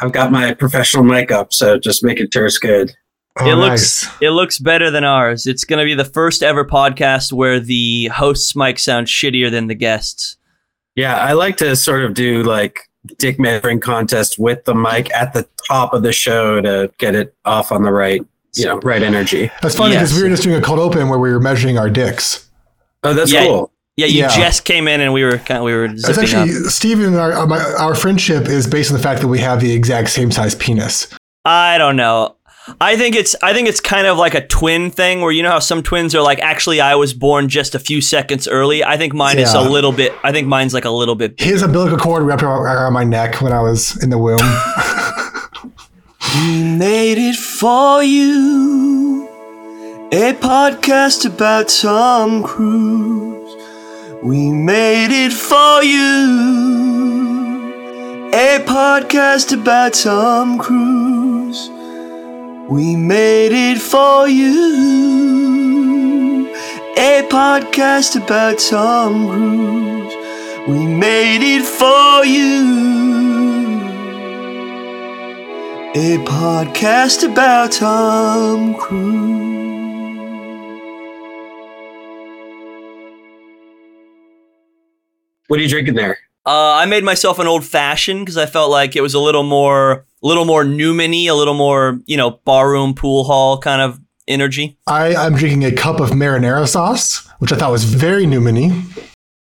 I've got my professional mic up, so just making sure it's good. Oh, it nice. looks it looks better than ours. It's going to be the first ever podcast where the host's mic sounds shittier than the guests. Yeah, I like to sort of do like dick measuring contest with the mic at the top of the show to get it off on the right, you know, right energy. That's funny because Yes. we were just doing a cold open where we were measuring our dicks. Oh, that's Yeah. cool. Yeah, you Yeah. just came in and we were kind of, we were It's actually up. And our, our, my- our friendship is based on the fact that we have the exact same size penis. I don't know. I think it's I think it's kind of like a twin thing where you know how some twins are like actually I was born just a few seconds early. I think mine is a little bit. I think mine's like a little bit. His umbilical cord wrapped around around my neck when I was in the womb. We made it for you. A podcast about Tom Cruise. We made it for you. A podcast about Tom Cruise. We made it for you. A podcast about Tom Cruise. We made it for you. A podcast about Tom Cruise. What are you drinking there? Uh, I made myself an old fashioned because I felt like it was a little more, a little more Newman-y, a little more, you know, barroom pool hall kind of energy. I, I'm drinking a cup of marinara sauce, which I thought was very Newman-y.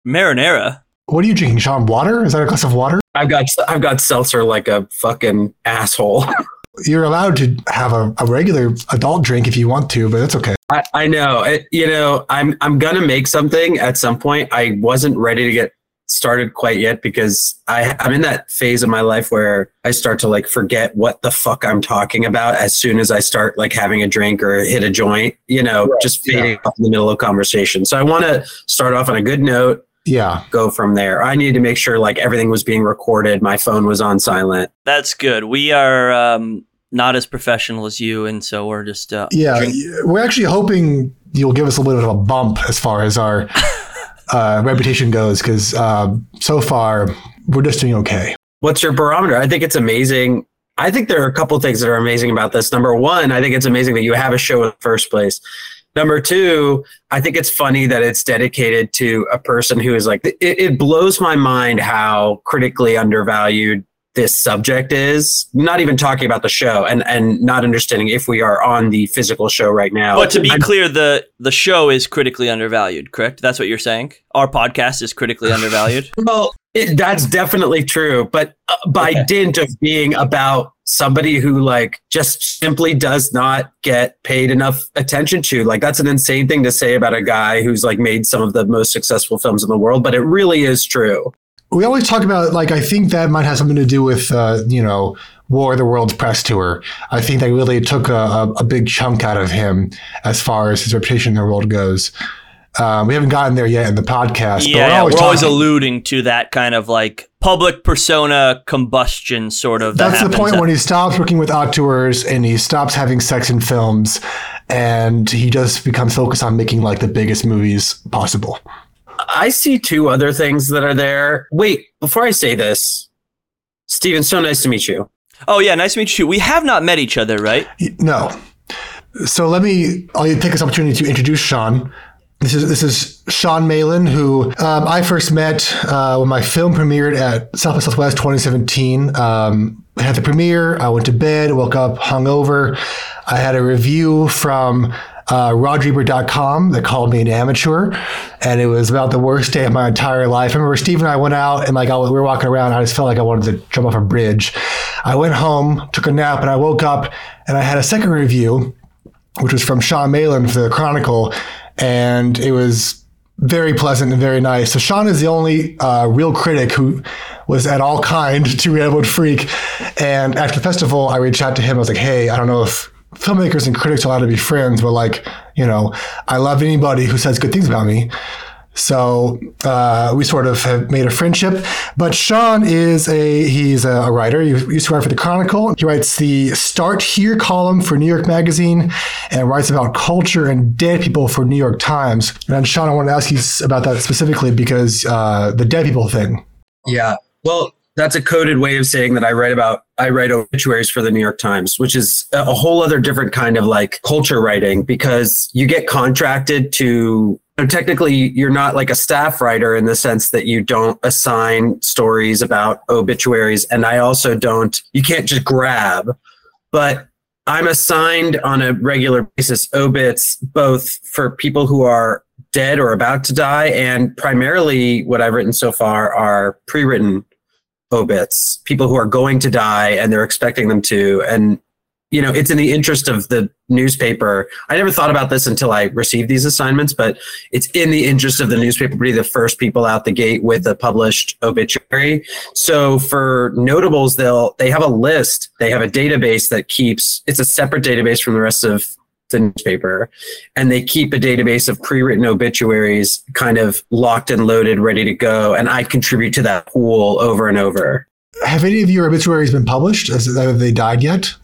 Marinara. What are you drinking, Sean? Water? Is that a glass of water? I've got I've got seltzer like a fucking asshole. You're allowed to have a, a regular adult drink if you want to, but that's okay. I, I know. It, you know, I'm I'm gonna make something at some point. I wasn't ready to get started quite yet because I I'm in that phase of my life where I start to like forget what the fuck I'm talking about as soon as I start like having a drink or hit a joint. You know, Right, just fading off in the middle of conversation. So I want to start off on a good note. Yeah. Go from there. I needed to make sure like everything was being recorded. My phone was on silent. That's good. We are um, not as professional as you, and so we're just uh, Yeah. drink- We're actually hoping you'll give us a little bit of a bump as far as our uh, reputation goes, because uh, so far we're just doing okay. What's your barometer? I think it's amazing. I think there are a couple things that are amazing about this. Number one, I think it's amazing that you have a show in the first place. Number two, I think it's funny that it's dedicated to a person who is like, it, it blows my mind how critically undervalued this subject is. Not even talking about the show and, and not understanding if we are on the physical show right now. But to be I'm- clear, the the show is critically undervalued. Correct? That's what you're saying. Our podcast is critically undervalued. Well, it, that's definitely true, but uh, by Okay. dint of being about somebody who like just simply does not get paid enough attention to, like that's an insane thing to say about a guy who's like made some of the most successful films in the world, but it really is true. We always talk about like I think that might have something to do with uh, you know War of the Worlds press tour. I think that really took a, a, a big chunk out of him as far as his reputation in the world goes. Um, we haven't gotten there yet in the podcast. but yeah, yeah, we're always alluding to that kind of like public persona combustion sort of. that That's the point at- when he stops working with auteurs and he stops having sex in films, and he just becomes focused on making like the biggest movies possible. I see two other things that are there. Wait, before I say this, Stephen, so nice to meet you. Oh yeah, nice to meet you. We have not met each other, right? No. So let me. I'll take this opportunity to introduce Sean. This is this is Sean Malin, who um, I first met uh, when my film premiered at South by Southwest 2017. Um, I had the premiere. I went to bed, woke up hungover. I had a review from uh, RogerEbert.com that called me an amateur, and it was about the worst day of my entire life. I remember Steve and I went out, and like I we were walking around. I just felt like I wanted to jump off a bridge. I went home, took a nap, and I woke up, and I had a second review which was from Sean Malin for the Chronicle, and it was very pleasant and very nice. So Sean is the only uh, real critic who was at all kind to Redwood Freak. And after the festival, I reached out to him. I was like, "Hey, I don't know if filmmakers and critics are allowed to be friends, but like, you know, I love anybody who says good things about me." So uh, we sort of have made a friendship. But Sean is a he's a, writer. He used to write for the Chronicle. He writes the Start Here column for New York Magazine and writes about culture and dead people for New York Times. And Sean, I want to ask you about that specifically because uh, the dead people thing. Yeah. Well, that's a coded way of saying that I write about I write obituaries for the New York Times, which is a whole other different kind of like culture writing because you get contracted to technically you're not like a staff writer in the sense that you don't assign stories about obituaries. And I also don't you can't just grab but I'm assigned on a regular basis obits both for people who are dead or about to die. And primarily what I've written so far are pre-written obits, people who are going to die and they're expecting them to. And, you know, it's in the interest of the newspaper. I never thought about this until I received these assignments, but it's in the interest of the newspaper to be the first people out the gate with a published obituary. So for notables, they'll, they have a list, they have a database that keeps, it's a separate database from the rest of the newspaper and they keep a database of pre-written obituaries kind of locked and loaded ready to go and i contribute to that pool over and over. Have any of your obituaries been published? Have they died yet?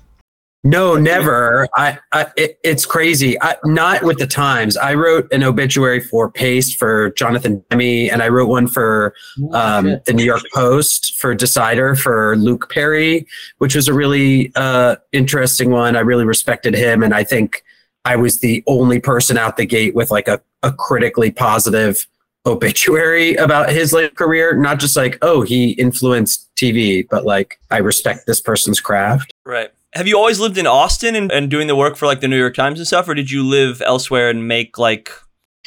No never. I, I it, it's crazy. I, not with the times. I wrote an obituary for paste for jonathan demme and i wrote one for um, the new york post for decider for luke perry which was a really uh, interesting one. I really respected him and i think I was the only person out the gate with like a, a critically positive obituary about his late career. Not just like, oh, he influenced TV, but like, I respect this person's craft. Right. Have you always lived in Austin and, and doing the work for like the New York Times and stuff, or did you live elsewhere and make like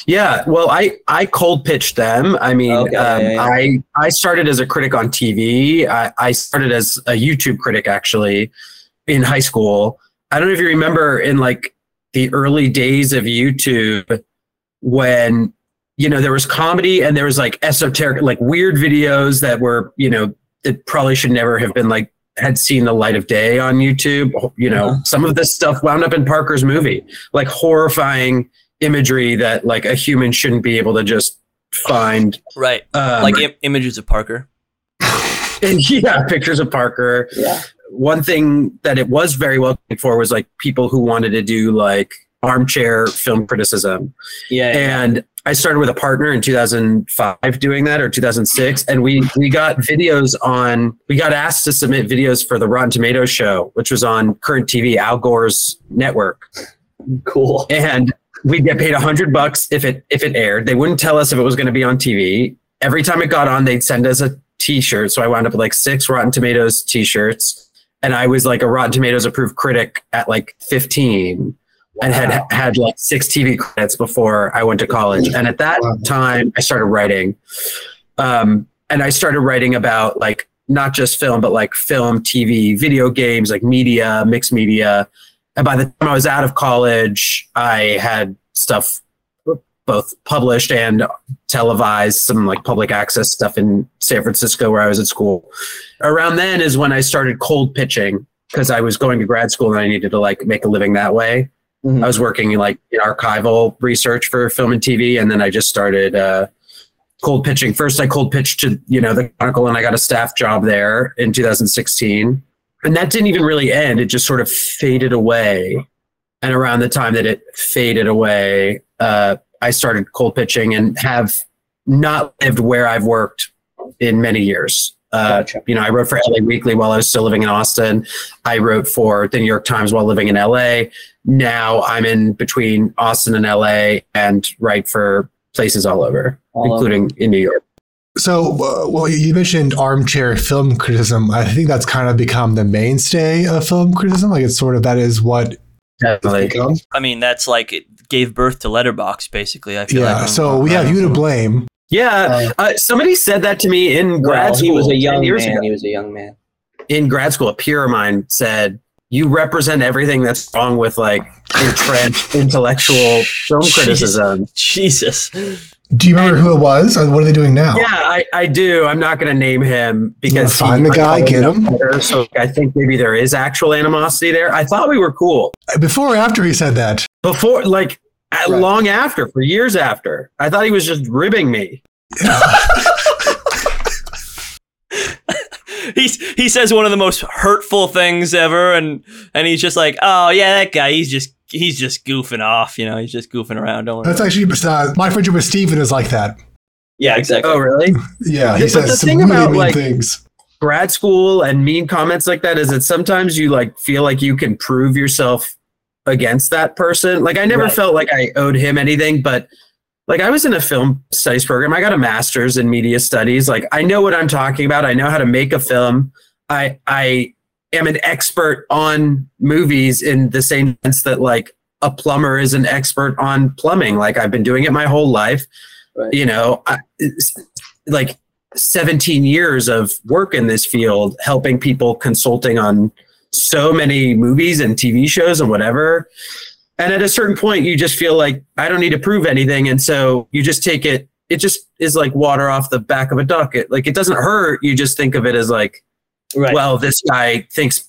yeah, well, I I cold pitched them. I mean, okay, um. I I started as a critic on TV. I, I started as a YouTube critic actually in high school. I don't know if you remember in like the early days of YouTube when you know there was comedy and there was like esoteric like weird videos that were you know that probably should never have been like had seen the light of day on YouTube. You know, uh-huh. some of this stuff wound up in Parker's movie, like horrifying imagery that like a human shouldn't be able to just find. Right. Um, like Im- images of Parker. and yeah, pictures of Parker. Yeah one thing that it was very well for was like people who wanted to do like armchair film criticism. Yeah, yeah. And I started with a partner in 2005 doing that or 2006 and we we got videos on we got asked to submit videos for the Rotten Tomatoes show which was on current TV Al Gore's network. Cool. And we'd get paid 100 bucks if it if it aired. They wouldn't tell us if it was going to be on TV. Every time it got on they'd send us a t-shirt so I wound up with like six Rotten Tomatoes t-shirts and I was like a Rotten Tomatoes approved critic at like 15 wow. and had had like six TV credits before I went to college. And at that wow. time, I started writing. Um, and I started writing about like not just film, but like film, TV, video games, like media, mixed media. And by the time I was out of college, I had stuff both published and televised, some like public access stuff in San Francisco where I was at school. Around then is when I started cold pitching because I was going to grad school and I needed to like make a living that way. Mm-hmm. I was working like in archival research for film and TV, and then I just started uh, cold pitching. First, I cold pitched to you know the Chronicle, and I got a staff job there in 2016, and that didn't even really end. It just sort of faded away. And around the time that it faded away, uh, I started cold pitching and have not lived where I've worked in many years. Uh, gotcha. You know, I wrote for LA Weekly while I was still living in Austin. I wrote for the New York Times while living in LA. Now I'm in between Austin and LA and write for places all over, all including over. in New York. So, uh, well, you mentioned armchair film criticism. I think that's kind of become the mainstay of film criticism. Like, it's sort of that is what Definitely. I mean, that's like it gave birth to Letterboxd. basically. I feel yeah, like. so we have you to blame. Yeah, uh, uh, somebody said that to me in grad well, school. He was a young man. Ago. He was a young man. In grad school, a peer of mine said, "You represent everything that's wrong with like entrenched intellectual film criticism." Jesus. Do you remember who it was? Or what are they doing now? Yeah, I, I do. I'm not going to name him because find the guy, get him. Better, so I think maybe there is actual animosity there. I thought we were cool before or after he said that. Before, like right. long after, for years after. I thought he was just ribbing me. he's he says one of the most hurtful things ever, and and he's just like, oh yeah, that guy, he's just he's just goofing off, you know, he's just goofing around. Don't worry. That's actually uh, my friendship with Stephen is like that. Yeah, exactly. Oh, really? yeah, he but says some really about, mean like, things. grad school and mean comments like that is that sometimes you like feel like you can prove yourself against that person. Like I never Right. felt like I owed him anything, but like I was in a film studies program. I got a master's in media studies. Like I know what I'm talking about. I know how to make a film. I I am an expert on movies in the same sense that like a plumber is an expert on plumbing. Like I've been doing it my whole life. Right. You know, I, like 17 years of work in this field, helping people consulting on so many movies and TV shows and whatever. And at a certain point, you just feel like I don't need to prove anything. And so you just take it, it just is like water off the back of a duck. It like it doesn't hurt. You just think of it as like, Right. well, this guy thinks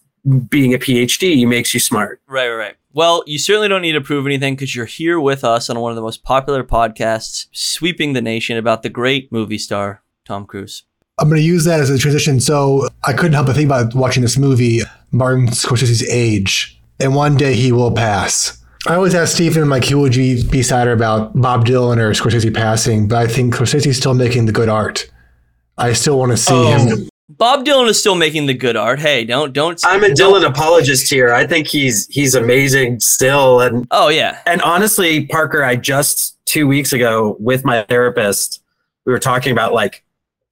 being a PhD makes you smart. Right, right, right. Well, you certainly don't need to prove anything because you're here with us on one of the most popular podcasts, sweeping the nation about the great movie star Tom Cruise. I'm going to use that as a transition. So I couldn't help but think about watching this movie, Martin Scorsese's age, and one day he will pass. I always ask Stephen, like, who would you be sadder about, Bob Dylan or Scorsese passing? But I think Scorsese's still making the good art. I still want to see Oh. him. Bob Dylan is still making the good art. Hey, don't don't. I'm a don't- Dylan apologist here. I think he's he's amazing still. And Oh yeah, and honestly, Parker, I just two weeks ago with my therapist, we were talking about like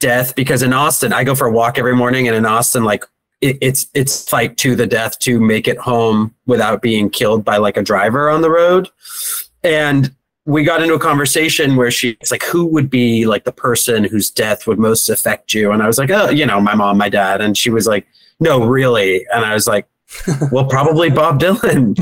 death because in Austin, I go for a walk every morning, and in Austin, like it, it's it's fight to the death to make it home without being killed by like a driver on the road. And we got into a conversation where she's like, "Who would be like the person whose death would most affect you?" And I was like, "Oh, you know, my mom, my dad." And she was like, "No, really." And I was like, "Well, probably Bob Dylan."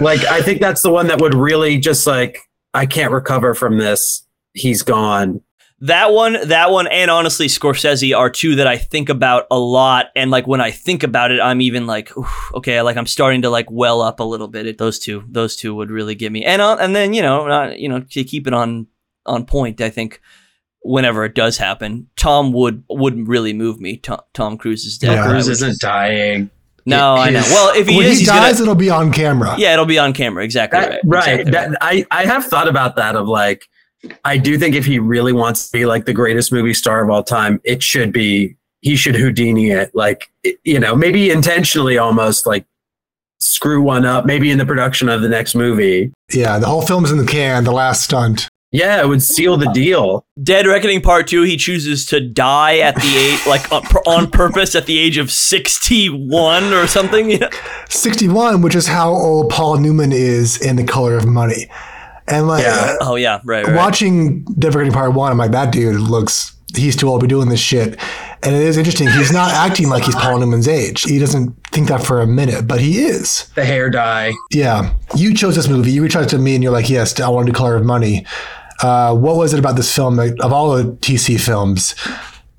like I think that's the one that would really just like I can't recover from this. He's gone. That one, that one, and honestly, Scorsese are two that I think about a lot. And like when I think about it, I'm even like, okay, like I'm starting to like well up a little bit. It, those two, those two would really get me. And uh, and then you know, not, you know, to keep it on on point, I think whenever it does happen, Tom would would really move me. Tom, Tom Cruise's death. Yeah. Cruise isn't dying. No, I know. Well, if he when is, he dies, gonna. it'll be on camera. Yeah, it'll be on camera. Exactly That- right. right. Exactly That, I, I have thought about that of like, I do think if he really wants to be like the greatest movie star of all time, it should be, he should Houdini it. Like, you know, maybe intentionally almost like screw one up, maybe in the production of the next movie. Yeah, the whole film's in the can, the last stunt. Yeah, it would seal the deal. Dead Reckoning Part Two. He chooses to die at the age, like uh, on, on purpose, at the age of sixty-one or something. You 61, which is how old Paul Newman is in The Color of Money. And like Yeah. Oh yeah, right. right. watching Dead Reckoning Part 1, I'm like, that dude looks, he's too old to be doing this shit. And it is interesting. He's not acting like he's Paul Newman's age. He doesn't think that for a minute, but he is. The hair dye. Yeah. You chose this movie. You reached out to me and you're like, yes, I want to do Color of Money. Uh, what was it about this film, that, of all the TC films,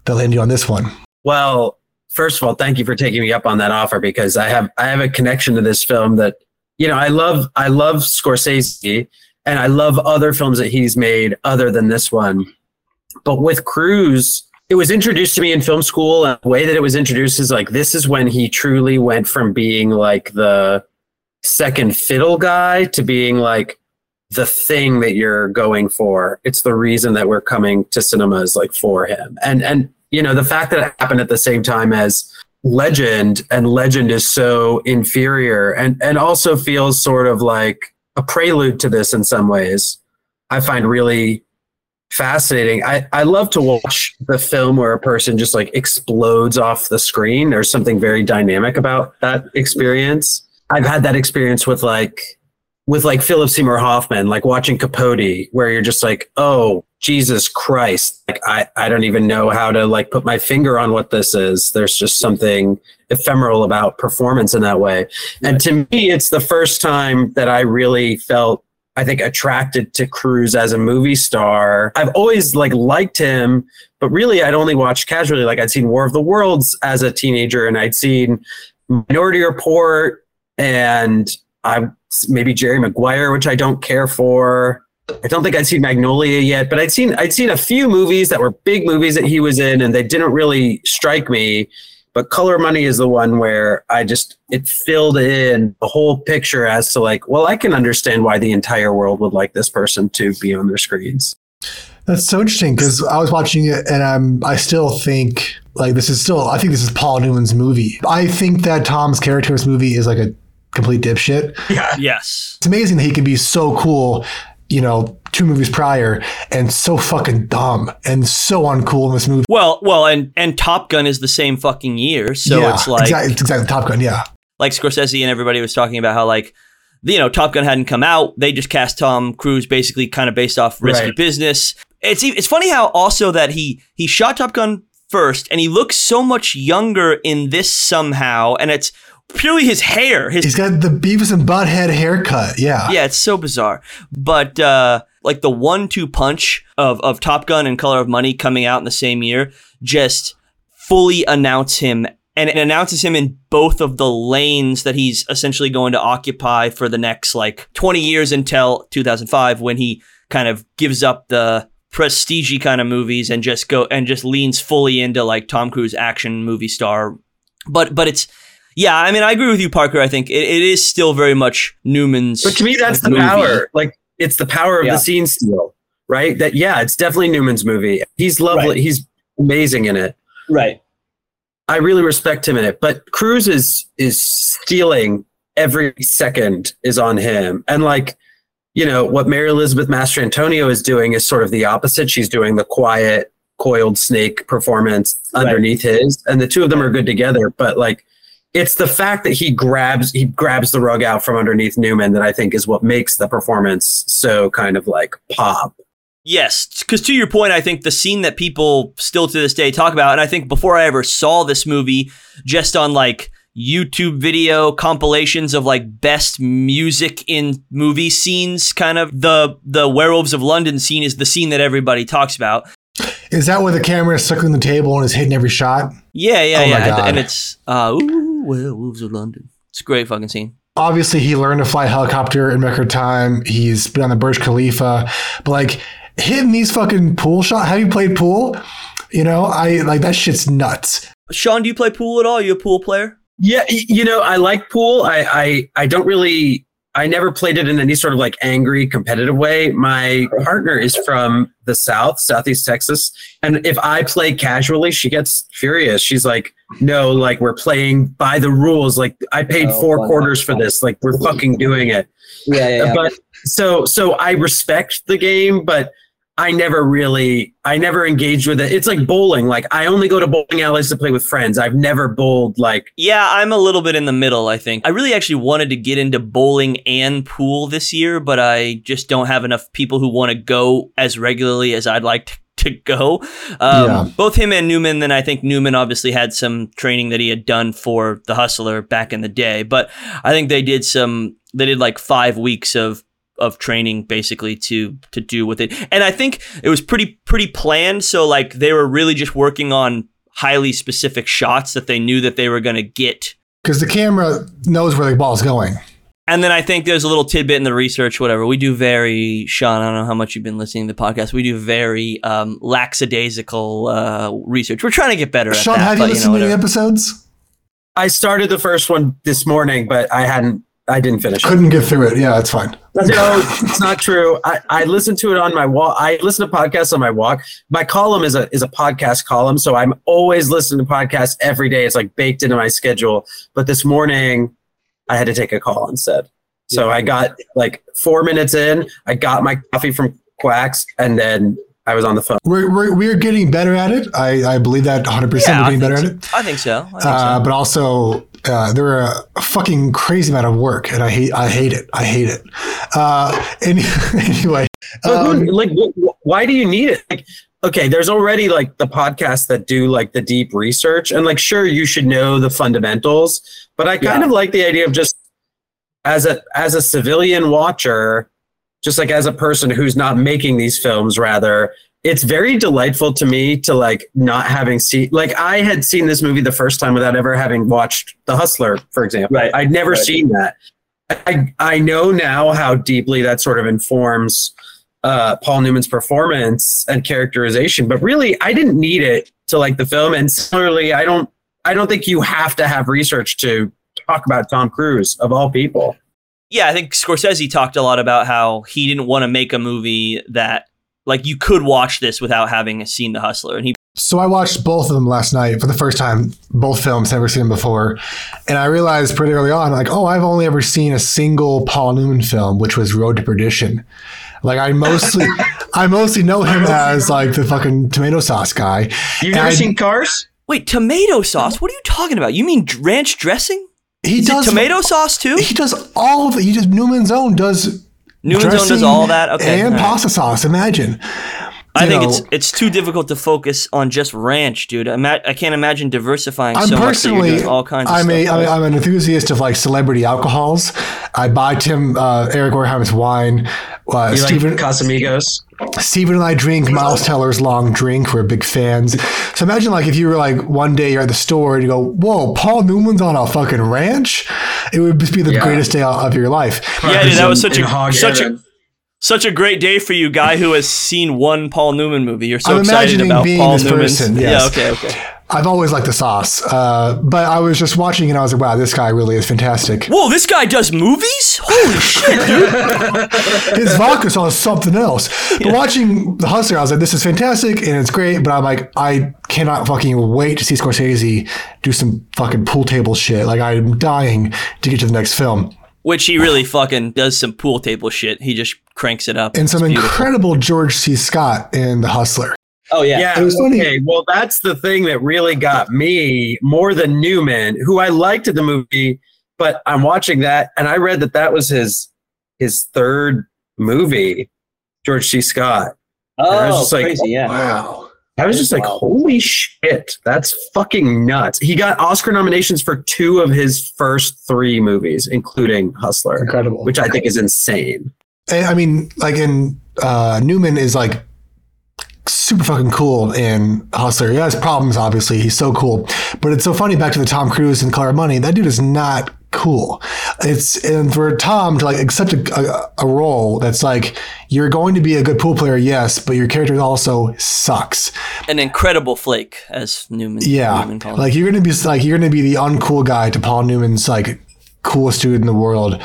that landed you on this one? Well, first of all, thank you for taking me up on that offer because I have I have a connection to this film that you know I love I love Scorsese and I love other films that he's made other than this one. But with Cruise, it was introduced to me in film school and the way that it was introduced is like this is when he truly went from being like the second fiddle guy to being like the thing that you're going for. It's the reason that we're coming to cinemas like for him. And and you know, the fact that it happened at the same time as Legend and Legend is so inferior and and also feels sort of like a prelude to this in some ways. I find really fascinating. I, I love to watch the film where a person just like explodes off the screen. There's something very dynamic about that experience. I've had that experience with like with like Philip Seymour Hoffman, like watching Capote, where you're just like, oh Jesus Christ, like I, I don't even know how to like put my finger on what this is. There's just something ephemeral about performance in that way. And to me, it's the first time that I really felt I think attracted to Cruise as a movie star. I've always like liked him, but really I'd only watched casually. Like I'd seen War of the Worlds as a teenager, and I'd seen Minority Report, and I maybe Jerry Maguire, which I don't care for. I don't think I'd seen Magnolia yet, but I'd seen I'd seen a few movies that were big movies that he was in, and they didn't really strike me. But Color Money is the one where I just it filled in the whole picture as to like, well, I can understand why the entire world would like this person to be on their screens. That's so interesting because I was watching it and I'm I still think like this is still I think this is Paul Newman's movie. I think that Tom's character in this movie is like a complete dipshit. Yeah. Yes. It's amazing that he can be so cool, you know, two movies prior and so fucking dumb and so uncool in this movie. Well, well, and and Top Gun is the same fucking year, so yeah, it's like exactly, it's exactly Top Gun. Yeah, like Scorsese and everybody was talking about how like you know Top Gun hadn't come out, they just cast Tom Cruise basically kind of based off risky Right. business. It's it's funny how also that he he shot Top Gun first, and he looks so much younger in this somehow, and it's purely his hair, his he's got the Beavis and Butthead haircut. Yeah, yeah, it's so bizarre. But uh, like the one-two punch of of Top Gun and Color of Money coming out in the same year, just fully announce him and it announces him in both of the lanes that he's essentially going to occupy for the next like 20 years until 2005 when he kind of gives up the prestige kind of movies and just go and just leans fully into like Tom Cruise action movie star but but it's yeah I mean I agree with you Parker I think it, it is still very much Newman's But to me, that's the movie. power. Like it's the power of Yeah. the scene steal, right? That yeah, it's definitely Newman's movie. He's lovely. Right. He's amazing in it. Right. I really respect him in it. But Cruise is is stealing every second is on him. And like, you know, what Mary Elizabeth Mastrantonio is doing is sort of the opposite. She's doing the quiet, coiled snake performance Right. underneath his. And the two of them are good together. But like it's the fact that he grabs he grabs the rug out from underneath Newman that I think is what makes the performance so kind of like pop. Yes, because to your point, I think the scene that people still to this day talk about, and I think before I ever saw this movie, just on like YouTube video compilations of like best music in movie scenes, kind of the the Werewolves of London scene is the scene that everybody talks about. is that where the camera is circling the table and is hitting every shot? Yeah, yeah, Oh yeah, and, God. and it's uh, ooh, Werewolves of London. It's a great fucking scene. Obviously, he learned to fly a helicopter in record time. He's been on the Burj Khalifa, but like hitting these fucking pool shots. Have you played pool? You know, I like that shit's nuts. Sean, do you play pool at all? you a pool player? Yeah, you know, I like pool. I, I I don't really I never played it in any sort of like angry competitive way. My partner is from the South, Southeast Texas, and if I play casually, she gets furious. She's like, "No, like we're playing by the rules. Like I paid Oh, four quarters for this. Like we're fucking doing it." Yeah, yeah. yeah. But so so I respect the game, but I never really I never engaged with it. It's like bowling. Like I only go to bowling alleys to play with friends. I've never bowled like Yeah, I'm a little bit in the middle, I think. I really actually wanted to get into bowling and pool this year, but I just don't have enough people who want to go as regularly as I'd like to, to go. Um, Yeah. Both him and Newman, then I think Newman obviously had some training that he had done for The Hustler back in the day, but I think they did some, they did like five weeks of of training basically to to do with it and i think it was pretty pretty planned so like they were really just working on highly specific shots that they knew that they were going to get Because the camera knows where the ball's going. and then I think there's a little tidbit in the research, whatever. We do very, Sean, I don't know how much you've been listening to the podcast. We do very um, lackadaisical uh, research. We're trying to get better at Sean, that. have you but, know, listened to any episodes? I started the first one this morning, but I hadn't. I didn't finish it. Couldn't get through it. Yeah, that's fine. No, it's not true. I, I listen to it on my walk. I listen to podcasts on my walk. My column is a is a podcast column, so I'm always listening to podcasts every day. It's like baked into my schedule. But this morning, I had to take a call instead. So I got like four minutes in. I got my coffee from Quacks, and then I was on the phone. We're, we're, we're getting better at it. I, I believe that 100%. Yeah, we're getting better so. at it. I think so. I think Uh, so. but also, uh, there are a fucking crazy amount of work, and I hate I hate it. I hate it. Uh, any, anyway, um, like, wh- wh- why do you need it? Like, okay, there's already like the podcasts that do like the deep research, and like, sure, you should know the fundamentals, but I kind Yeah. of like the idea of just as a as a civilian watcher, just like as a person who's not making these films, rather. It's very delightful to me to like not having seen like I had seen this movie the first time without ever having watched The Hustler, for example. Right. I'd never Right. seen that. I I know now how deeply that sort of informs uh, Paul Newman's performance and characterization, but really I didn't need it to like the film. And similarly, I don't I don't think you have to have research to talk about Tom Cruise of all people. yeah, I think Scorsese talked a lot about how he didn't want to make a movie that like you could watch this without having seen The Hustler. And he so I watched both of them last night for the first time, both films, never seen them before. And I realized pretty early on, like, oh, I've only ever seen a single Paul Newman film, which was Road to Perdition. Like I mostly I mostly know him as like the fucking tomato sauce guy. You've never I, seen Cars? Wait, tomato sauce? What are you talking about? You mean ranch dressing? He Is does tomato sauce too? He does all of it. He just Newman's Own does Newman's Own does all that. Okay, and pasta sauce. Imagine. I think know, it's it's too difficult to focus on just ranch, dude. Ima- I can't imagine diversifying I'm so personally, much all kinds. Of I'm stuff, a I'm an enthusiast of like celebrity alcohols. I buy Tim uh, Eric Wareheim's wine. Uh, you Stephen like Casamigos. Stephen and I drink Miles Teller's long drink. We're big fans. So imagine like if you were like one day you're at the store and you go, "Whoa, Paul Newman's on a fucking ranch." It would just be the yeah. greatest day of your life. Yeah, dude, that was such a such a such a great day for you, guy who has seen one Paul Newman movie. You're so I'm excited about Paul Newman. Yes. Yeah, okay, okay. I've always liked the sauce, uh, but I was just watching and I was like, "Wow, this guy really is fantastic." Whoa, this guy does movies! Holy shit, dude! His vodka sauce is something else. But yeah. watching The Hustler, I was like, "This is fantastic and it's great," but I'm like, I cannot fucking wait to see Scorsese do some fucking pool table shit. Like, I'm dying to get to the next film. Which he really fucking does some pool table shit. He just cranks it up. And some incredible George C. Scott in The Hustler. Oh yeah, yeah. It was funny. Okay, well, that's the thing that really got me more than Newman, who I liked in the movie, but I'm watching that, and I read that that was his his third movie, George C. Scott. Oh, I was oh, just like, crazy! Yeah, wow. I was just like, holy shit, that's fucking nuts. He got Oscar nominations for two of his first three movies, including Hustler. Incredible. Which I think is insane. I mean, like in uh, Newman is like super fucking cool in Hustler. He has problems, obviously. He's so cool. But it's so funny back to the Tom Cruise and Color Money. That dude is not cool. It's and for Tom to like accept a, a, a, role that's like you're going to be a good pool player, yes, but your character also sucks. An incredible flake, as Newman. Yeah, Newman like you're gonna be like you're gonna be the uncool guy to Paul Newman's like coolest dude in the world.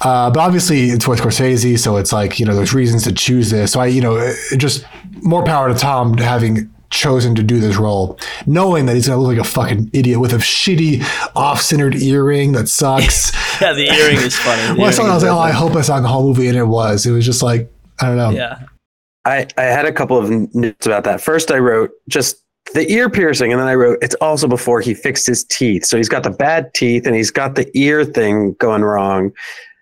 Uh, but obviously it's with Scorsese, so it's like you know there's reasons to choose this. So I you know just more power to Tom having chosen to do this role, knowing that he's gonna look like a fucking idiot with a shitty off-centered earring that sucks. yeah, the earring is funny. well, I saw it, I was like, oh, I hope I saw the whole movie, and it was. It was just like I don't know. Yeah. I, I had a couple of notes about that. First, I wrote just the ear piercing, and then I wrote it's also before he fixed his teeth. So he's got the bad teeth, and he's got the ear thing going wrong,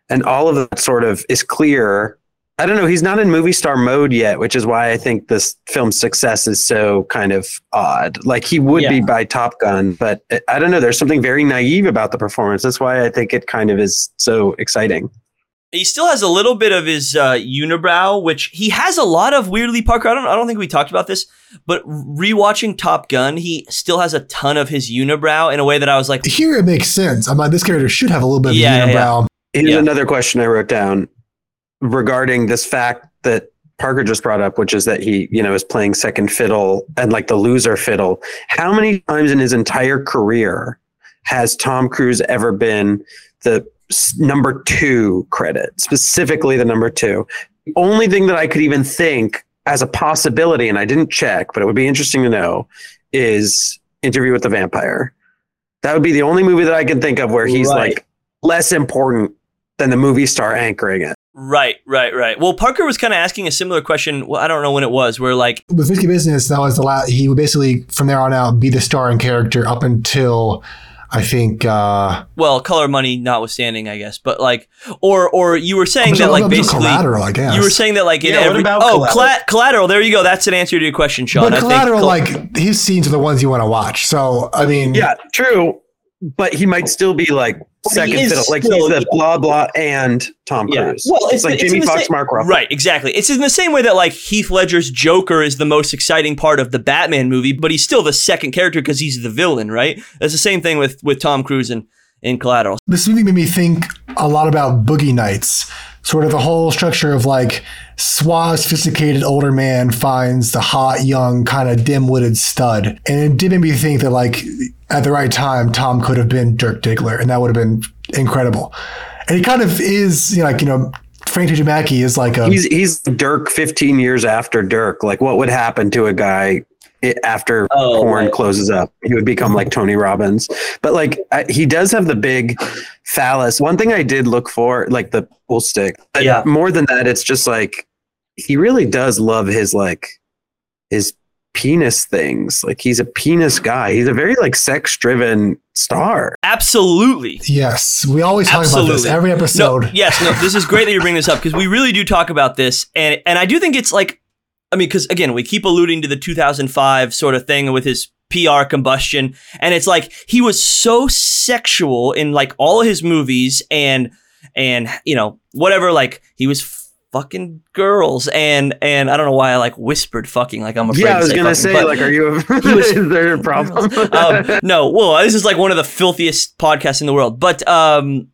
and all of that sort of is clear I don't know. He's not in movie star mode yet, which is why I think this film's success is so kind of odd. Like he would yeah. be by Top Gun, but I don't know. There's something very naive about the performance. That's why I think it kind of is so exciting. He still has a little bit of his uh, unibrow, which he has a lot of. Weirdly, Parker. I don't. I don't think we talked about this, but rewatching Top Gun, he still has a ton of his unibrow in a way that I was like, here it makes sense. I'm like, this character should have a little bit of yeah, unibrow. Yeah. Here's yeah. another question I wrote down regarding this fact that Parker just brought up, which is that he, you know, is playing second fiddle and like the loser fiddle. How many times in his entire career has Tom Cruise ever been the number two credit, specifically the number two? The only thing that I could even think as a possibility, and I didn't check, but it would be interesting to know, is Interview with the Vampire. That would be the only movie that I can think of where he's right. like less important than the movie star anchoring it. Right, right, right. Well, Parker was kind of asking a similar question. Well, I don't know when it was. Where like with Risky Business, that was the last. He would basically from there on out be the starring character up until I think. uh Well, color money notwithstanding, I guess. But like, or or you were saying that like basically collateral. I guess you were saying that like in yeah, every oh collateral? collateral. There you go. That's an answer to your question, Sean. But collateral, col- like his scenes are the ones you want to watch. So I mean, yeah, true. But he might still be like second fiddle. Like he's the blah blah and Tom Cruise. Well, it's, it's like Jamie Foxx, Mark Ruffalo. Right, exactly. It's in the same way that like Heath Ledger's Joker is the most exciting part of the Batman movie, but he's still the second character because he's the villain. Right. That's the same thing with with Tom Cruise and in Collateral. This movie made me think a lot about Boogie Nights. Sort of the whole structure of like suave, sophisticated older man finds the hot, young, kind of dim-witted stud, and it did make me think that like at the right time, Tom could have been Dirk Diggler, and that would have been incredible. And he kind of is, you know, like you know, Frank T.J. Mackey is like a he's he's Dirk 15 years after Dirk. Like, what would happen to a guy after oh, porn right. closes up? He would become like Tony Robbins. But like, I, he does have the big phallus. One thing I did look for, like the pool stick. Yeah. More than that, it's just like he really does love his like his penis things. Like he's a penis guy. He's a very like sex driven star. Absolutely. Yes. We always talk Absolutely. about this every episode. No, yes, no, this is great that you bring this up because we really do talk about this. And and I do think it's like I mean, because again, we keep alluding to the 2005 sort of thing with his PR combustion. And it's like he was so sexual in like all of his movies and and you know, whatever, like he was fucking girls and and I don't know why I like whispered fucking like I'm afraid. Yeah, I was say gonna fucking, say like, are you? A, was, is there a problem? um, no, well, this is like one of the filthiest podcasts in the world. But um,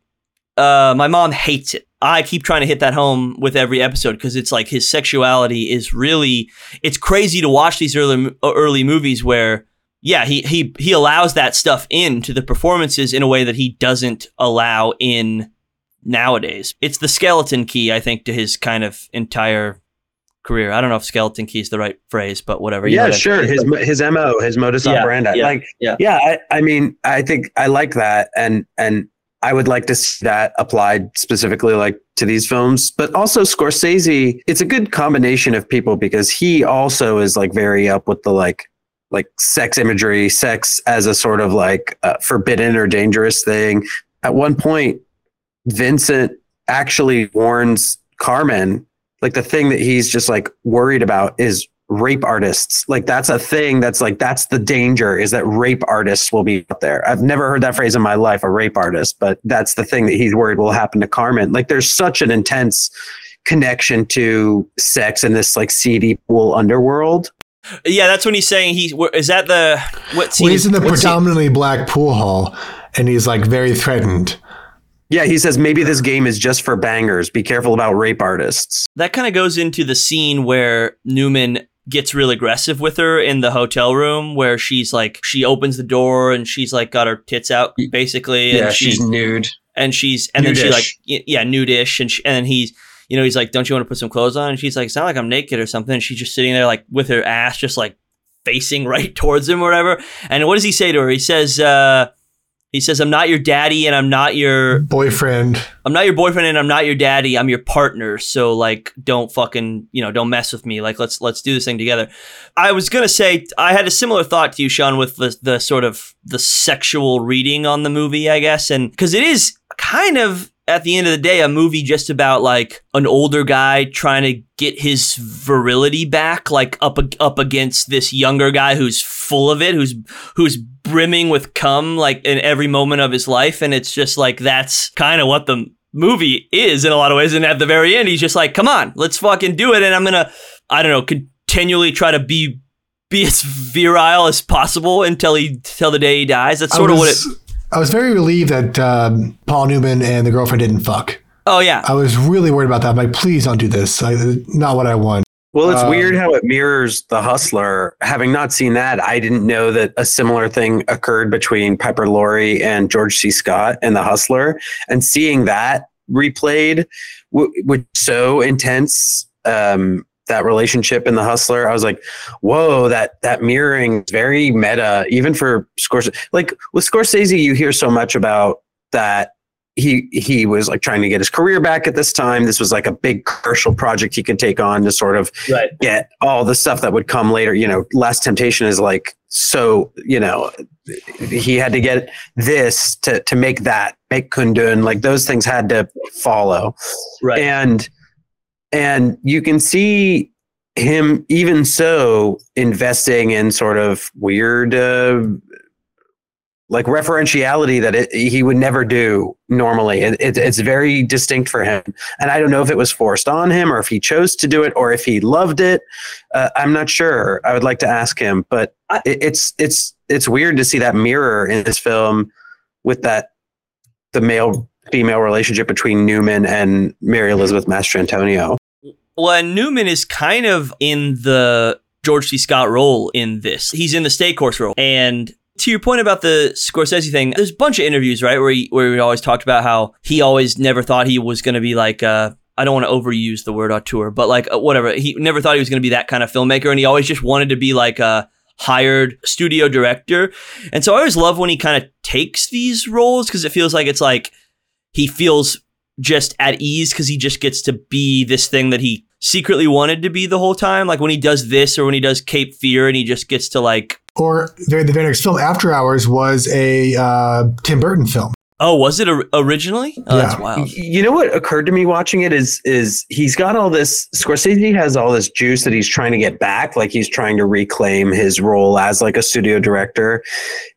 uh, my mom hates it. I keep trying to hit that home with every episode because it's like his sexuality is really. It's crazy to watch these early uh, early movies where. Yeah, he he he allows that stuff into the performances in a way that he doesn't allow in nowadays. It's the skeleton key, I think, to his kind of entire career. I don't know if skeleton key is the right phrase, but whatever. You yeah, sure. His his mo, his modus yeah, operandi. Yeah, like, yeah, yeah. I, I mean, I think I like that, and and I would like to see that applied specifically, like to these films. But also Scorsese, it's a good combination of people because he also is like very up with the like like sex imagery, sex as a sort of like uh, forbidden or dangerous thing. At one point, Vincent actually warns Carmen, like the thing that he's just like worried about is rape artists. Like that's a thing that's like that's the danger is that rape artists will be out there. I've never heard that phrase in my life, a rape artist, but that's the thing that he's worried will happen to Carmen. Like there's such an intense connection to sex in this like seedy pool underworld. Yeah, that's when he's saying he is that the what scene? Well, he's in the predominantly scene? black pool hall and he's like very threatened. Yeah, he says maybe this game is just for bangers. Be careful about rape artists. That kind of goes into the scene where Newman gets real aggressive with her in the hotel room where she's like she opens the door and she's like got her tits out basically yeah she's nude. And she's and nude-ish. then she like yeah nudish and she, and he's you know he's like don't you want to put some clothes on? And she's like it's not like i'm naked or something. And she's just sitting there like with her ass just like facing right towards him or whatever. And what does he say to her? He says uh he says, I'm not your daddy and I'm not your boyfriend. I'm not your boyfriend and I'm not your daddy. I'm your partner. So like don't fucking, you know, don't mess with me. Like let's let's do this thing together. I was gonna say I had a similar thought to you, Sean, with the the sort of the sexual reading on the movie, I guess. And because it is kind of at the end of the day, a movie just about like an older guy trying to get his virility back, like up up against this younger guy who's full of it, who's who's brimming with cum like in every moment of his life, and it's just like that's kind of what the movie is in a lot of ways. And at the very end, he's just like, "Come on, let's fucking do it," and I'm gonna, I don't know, continually try to be be as virile as possible until he till the day he dies. That's sort was, of what it I was very relieved that um, Paul Newman and the girlfriend didn't fuck. Oh yeah, I was really worried about that. I'm like, please don't do this. I, not what I want. Well, it's um, weird how it mirrors The Hustler. Having not seen that, I didn't know that a similar thing occurred between Piper Laurie and George C. Scott in The Hustler. And seeing that replayed, w- was so intense um, that relationship in the hustler i was like whoa that that mirroring is very meta even for scorsese like with scorsese you hear so much about that he he was like trying to get his career back at this time. This was like a big commercial project he could take on to sort of right. get all the stuff that would come later. You know last temptation is like so you know he had to get this to to make that make kundun like those things had to follow. Right. And and you can see him even so investing in sort of weird uh, like referentiality that it, he would never do normally it, it, it's very distinct for him and i don't know if it was forced on him or if he chose to do it or if he loved it uh, i'm not sure i would like to ask him but it's it's it's weird to see that mirror in this film with that the male female relationship between newman and mary elizabeth mastrantonio well, and Newman is kind of in the George C. Scott role in this. He's in the state course role. And to your point about the Scorsese thing, there's a bunch of interviews, right, where he, where he always talked about how he always never thought he was going to be like I don't want to overuse the word auteur, but like uh, whatever. He never thought he was going to be that kind of filmmaker, and he always just wanted to be like a hired studio director. And so I always love when he kind of takes these roles because it feels like it's like he feels just at ease because he just gets to be this thing that he secretly wanted to be the whole time. Like when he does this or when he does Cape Fear and he just gets to like. Or the, the very next film, After Hours, was a uh, Tim Burton film. Oh, was it originally? Oh, yeah. that's wild. You know what occurred to me watching it is is he's got all this Scorsese has all this juice that he's trying to get back, like he's trying to reclaim his role as like a studio director.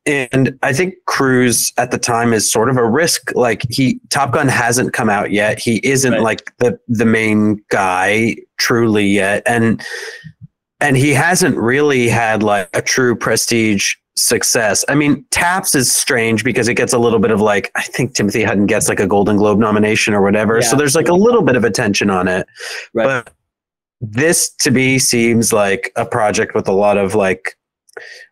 And I think Cruise at the time is sort of a risk. Like he Top Gun hasn't come out yet. He isn't right. like the the main guy truly yet. And and he hasn't really had like a true prestige success. I mean, Taps is strange because it gets a little bit of like, I think Timothy Hutton gets like a Golden Globe nomination or whatever. Yeah, so there's like a little bit of attention on it. Right. But this to me seems like a project with a lot of like,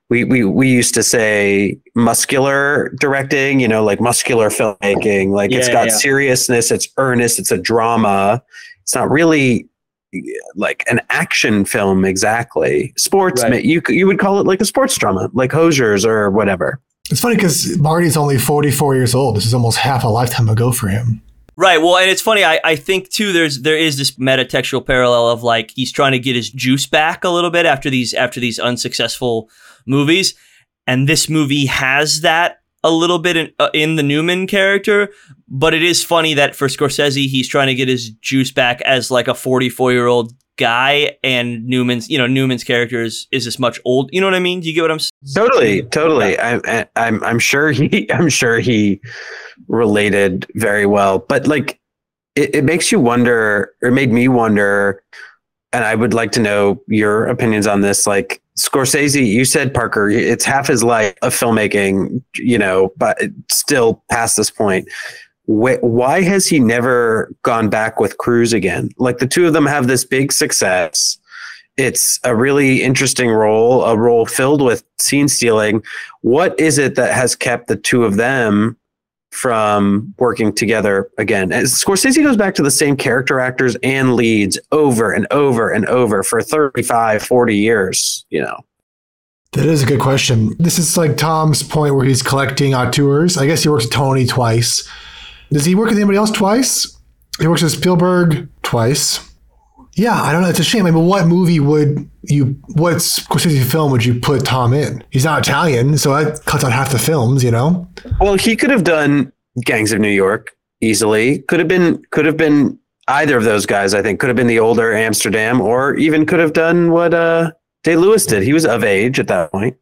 we, we, we used to say muscular directing, you know, like muscular filmmaking. Like yeah, it's got yeah. seriousness, it's earnest, it's a drama. It's not really like an action film exactly. Sports, right. you you would call it like a sports drama, like Hoosiers or whatever. It's funny because Marty's only 44 years old. This is almost half a lifetime ago for him. Right. Well, and it's funny. I, I think too. There's there is this metatextual parallel of like he's trying to get his juice back a little bit after these after these unsuccessful movies, and this movie has that a little bit in, uh, in the Newman character, but it is funny that for Scorsese, he's trying to get his juice back as like a 44 year old guy, and Newman's, you know, Newman's character is, is this much old. You know what I mean? Do you get what I'm saying? Totally, totally. I, I'm, I'm sure he, I'm sure he related very well, but like, it, it makes you wonder, or made me wonder, and I would like to know your opinions on this. Like, Scorsese, you said Parker, it's half his life of filmmaking, you know, but still past this point. Why has he never gone back with Cruise again? Like the two of them have this big success. It's a really interesting role, a role filled with scene stealing. What is it that has kept the two of them from working together again. As Scorsese goes back to the same character actors and leads over and over and over for 35, 40 years, you know. That is a good question. This is like Tom's point where he's collecting auteurs. I guess he works with Tony twice. Does he work with anybody else twice? He works with Spielberg twice. Yeah, I don't know. It's a shame. I mean, what movie would you, what Scorsese film would you put Tom in? He's not Italian, so that cuts out half the films, you know? Well, he could have done Gangs of New York easily. Could have been, could have been either of those guys, I think. Could have been the older Amsterdam, or even could have done what uh, Day Lewis did. He was of age at that point.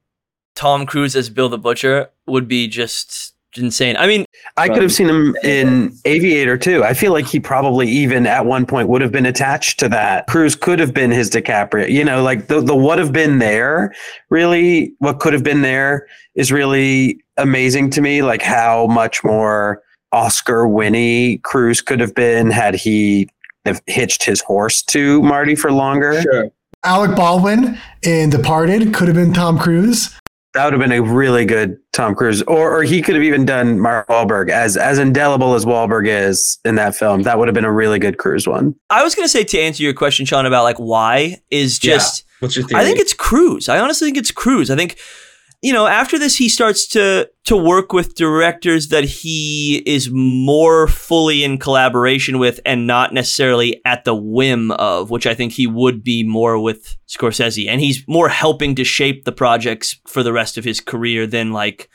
Tom Cruise as Bill the Butcher would be just insane. I mean, I could have seen him in Aviator too. I feel like he probably even at one point would have been attached to that. Cruise could have been his DiCaprio. You know, like the the what have been there, really what could have been there is really amazing to me. Like how much more Oscar Winnie Cruise could have been had he have hitched his horse to Marty for longer. Sure. Alec Baldwin in Departed could have been Tom Cruise. That would have been a really good Tom Cruise, or or he could have even done Mark Wahlberg as as indelible as Wahlberg is in that film. That would have been a really good Cruise one. I was gonna say to answer your question, Sean, about like why is just. Yeah. What's your theory? I think it's Cruise. I honestly think it's Cruise. I think you know, after this, he starts to to work with directors that he is more fully in collaboration with, and not necessarily at the whim of, which I think he would be more with Scorsese, and he's more helping to shape the projects for the rest of his career than like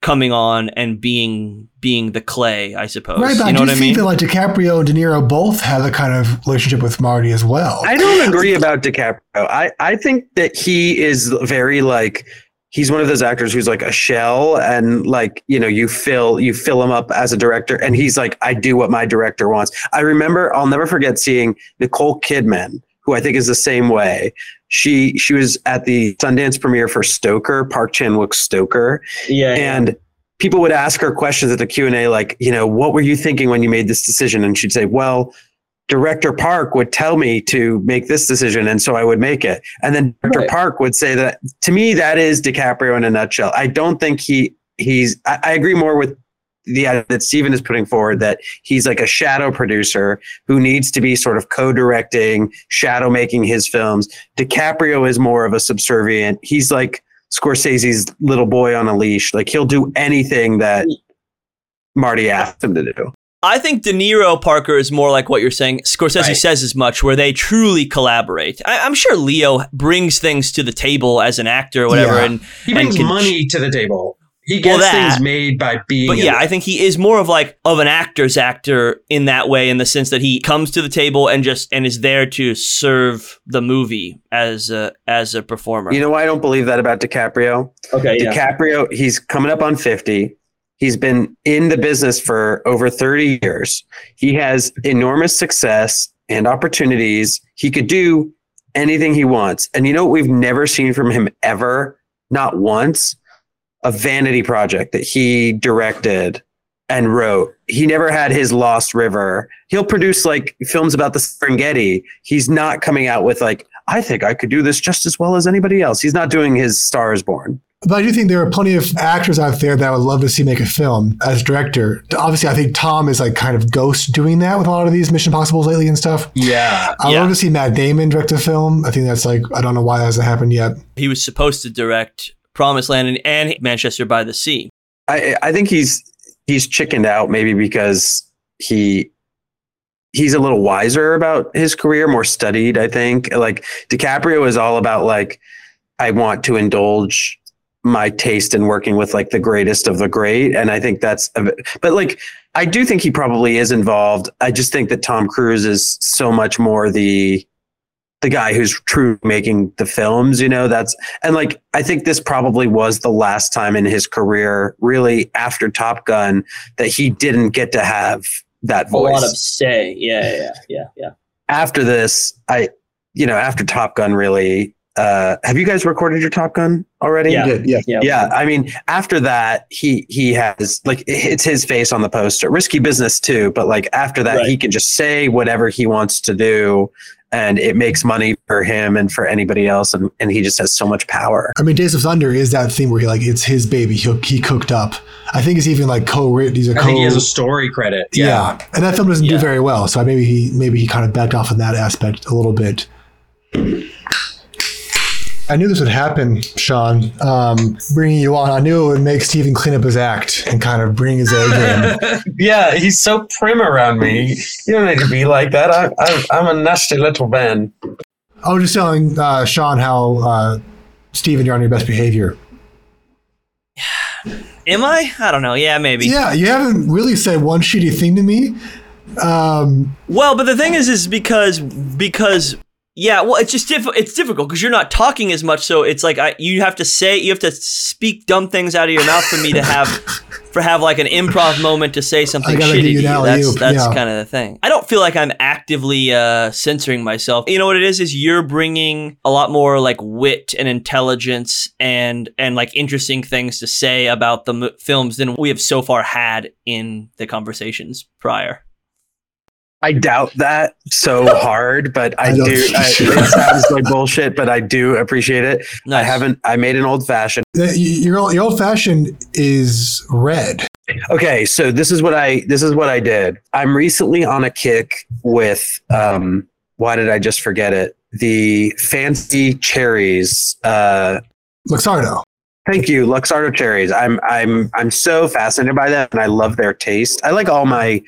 coming on and being being the clay, I suppose. Right, but you know I do think mean? that like DiCaprio and De Niro both have a kind of relationship with Marty as well. I don't agree about DiCaprio. I I think that he is very like he's one of those actors who's like a shell and like you know you fill you fill him up as a director and he's like i do what my director wants. I remember i'll never forget seeing nicole kidman who i think is the same way. She she was at the sundance premiere for stoker park chan-wook's stoker. Yeah and yeah. people would ask her questions at the q&a like you know what were you thinking when you made this decision? And she'd say well director Park would tell me to make this decision, and so I would make it. And then director right. Park would say that to me, that is DiCaprio in a nutshell. I don't think he he's. I, I agree more with the idea that Steven is putting forward that he's like a shadow producer who needs to be sort of co-directing, shadow making his films. DiCaprio is more of a subservient. He's like Scorsese's little boy on a leash. Like he'll do anything that Marty asked him to do. I think De Niro Parker is more like what you're saying. Scorsese right. says as much, where they truly collaborate. I, am sure Leo brings things to the table as an actor or whatever, yeah. and he brings and can, money to the table. He gets well, that, things made by being. But yeah, I think he is more of like of an actor's actor in that way, in the sense that he comes to the table and just and is there to serve the movie as a as a performer. You know why I don't believe that about DiCaprio? Okay, DiCaprio, yeah. he's coming up on fifty. He's been in the business for over 30 years. He has enormous success and opportunities. He could do anything he wants. And you know what we've never seen from him ever? Not once a vanity project that he directed and wrote. He never had his Lost River. He'll produce like films about the Serengeti. He's not coming out with like, I think I could do this just as well as anybody else. He's not doing his Stars Born. But I do think there are plenty of actors out there that I would love to see make a film as director. Obviously, I think Tom is like kind of ghost doing that with a lot of these Mission Possibles lately and stuff. Yeah. I'd yeah. love to see Matt Damon direct a film. I think that's like, I don't know why that hasn't happened yet. He was supposed to direct Promised Land and, and Manchester by the Sea. I I think he's he's chickened out maybe because he he's a little wiser about his career, more studied. I think like DiCaprio is all about like I want to indulge my taste in working with like the greatest of the great, and I think that's but like I do think he probably is involved. I just think that Tom Cruise is so much more the the guy who's true making the films, you know, that's, and like, I think this probably was the last time in his career, really after Top Gun, that he didn't get to have that voice. A lot of say. Yeah, yeah, yeah, yeah. After this, I, you know, after Top Gun, really, uh, have you guys recorded your Top Gun already? Yeah, yeah, yeah. Yeah, I mean, after that, he he has like it's his face on the poster. Risky business too, but like after that, right. he can just say whatever he wants to do, and it makes money for him and for anybody else and, and he just has so much power i mean days of thunder is that theme where he like it's his baby he, he cooked up i think it's even like co-written he's a co- I think he has a story credit yeah, yeah. and that film doesn't yeah. do very well so maybe he maybe he kind of backed off in that aspect a little bit I knew this would happen, Sean. Um, bringing you on, I knew it would make Steven clean up his act and kind of bring his A in. yeah, he's so prim around me. You don't need to be like that. I, I, I'm a nasty little man. I was just telling uh, Sean how uh, Steven, you're on your best behavior. Am I? I don't know. Yeah, maybe. Yeah, you haven't really said one shitty thing to me. Um, well, but the thing is, is because because yeah, well, it's just diff- it's difficult because you're not talking as much, so it's like I, you have to say you have to speak dumb things out of your mouth for me to have for have like an improv moment to say something shitty to you. That's that's yeah. kind of the thing. I don't feel like I'm actively uh, censoring myself. You know what it is? Is you're bringing a lot more like wit and intelligence and and like interesting things to say about the m- films than we have so far had in the conversations prior. I doubt that so hard, but I, I do. I, it sounds like bullshit, but I do appreciate it. Nice. I haven't. I made an old fashioned. Your your old fashioned is red. Okay, so this is what I this is what I did. I'm recently on a kick with. Um, why did I just forget it? The fancy cherries. Uh, Luxardo. Thank you, Luxardo cherries. I'm I'm I'm so fascinated by them, and I love their taste. I like all my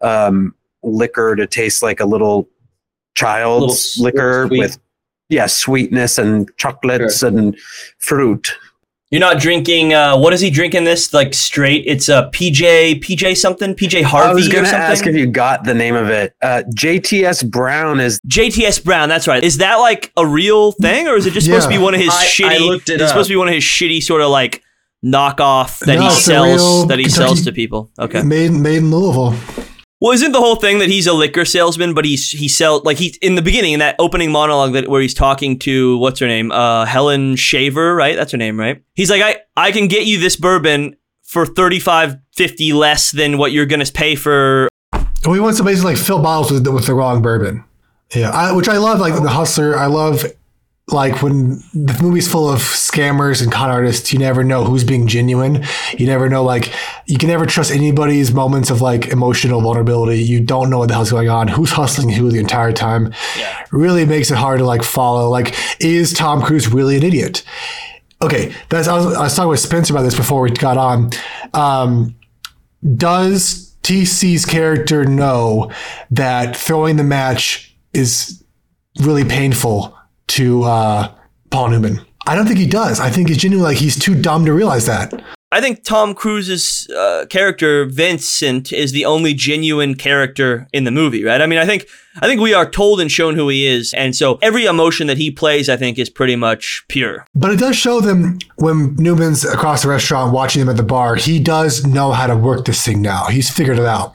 um, liquor to taste like a little child's little, liquor little with yeah sweetness and chocolates sure. and fruit. You're not drinking uh, what is he drinking this like straight? It's a pj pj something? Pj harvey i was gonna ask if you got the name of it. Uh, jts brown is jts brown that's right. Is that like a real thing or is it just yeah. supposed to be one of his I, shitty I looked it it's supposed to be one of his shitty sort of like knockoff that no, he sells that he Kentucky sells to people? Okay. Made made in louisville well, isn't the whole thing that he's a liquor salesman, but he's he sell like he in the beginning in that opening monologue that where he's talking to what's her name, uh, Helen Shaver, right? That's her name, right? He's like, I I can get you this bourbon for 35 50 less than what you're gonna pay for. Well, he wants to basically like fill bottles with, with the wrong bourbon. Yeah, I, which I love, like the hustler. I love like when the movie's full of scammers and con artists, you never know who's being genuine. You never know, like, you can never trust anybody's moments of like emotional vulnerability. You don't know what the hell's going on, who's hustling who the entire time. Yeah. Really makes it hard to like follow. Like, is Tom Cruise really an idiot? Okay, that's I was, I was talking with Spencer about this before we got on. Um, does TC's character know that throwing the match is really painful to uh, Paul Newman? I don't think he does. I think he's genuinely like he's too dumb to realize that. I think Tom Cruise's uh, character Vincent is the only genuine character in the movie, right? I mean, I think I think we are told and shown who he is, and so every emotion that he plays, I think, is pretty much pure. But it does show them when Newman's across the restaurant watching them at the bar. He does know how to work this thing now. He's figured it out.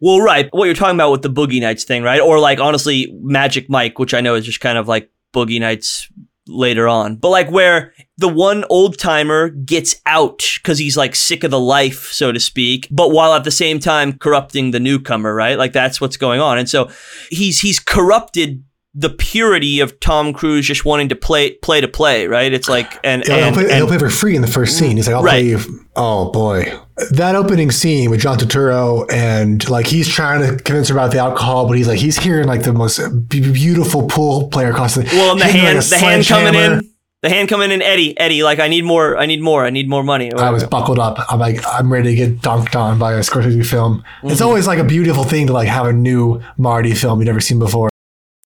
Well, right, what you're talking about with the Boogie Nights thing, right? Or like honestly, Magic Mike, which I know is just kind of like Boogie Nights later on, but like where the one old timer gets out because he's like sick of the life, so to speak, but while at the same time corrupting the newcomer, right? Like that's what's going on. And so he's he's corrupted the purity of Tom Cruise just wanting to play play to play, right? It's like and, he'll, play, and- he'll play for free in the first scene. He's like, I'll Right. play you. Oh boy. That opening scene with John Turturro and like he's trying to convince her about the alcohol, but he's like, he's hearing like the most beautiful pool player across the well, and the hitting, like, hand the hand coming sledgehammer. in, the hand coming in, Eddie, Eddie, like I need more, I need more, I need more money. I was buckled up. I'm like, I'm ready to get dunked on by a Scorsese film. Mm-hmm. It's always like a beautiful thing to like have a new Marty film you've never seen before.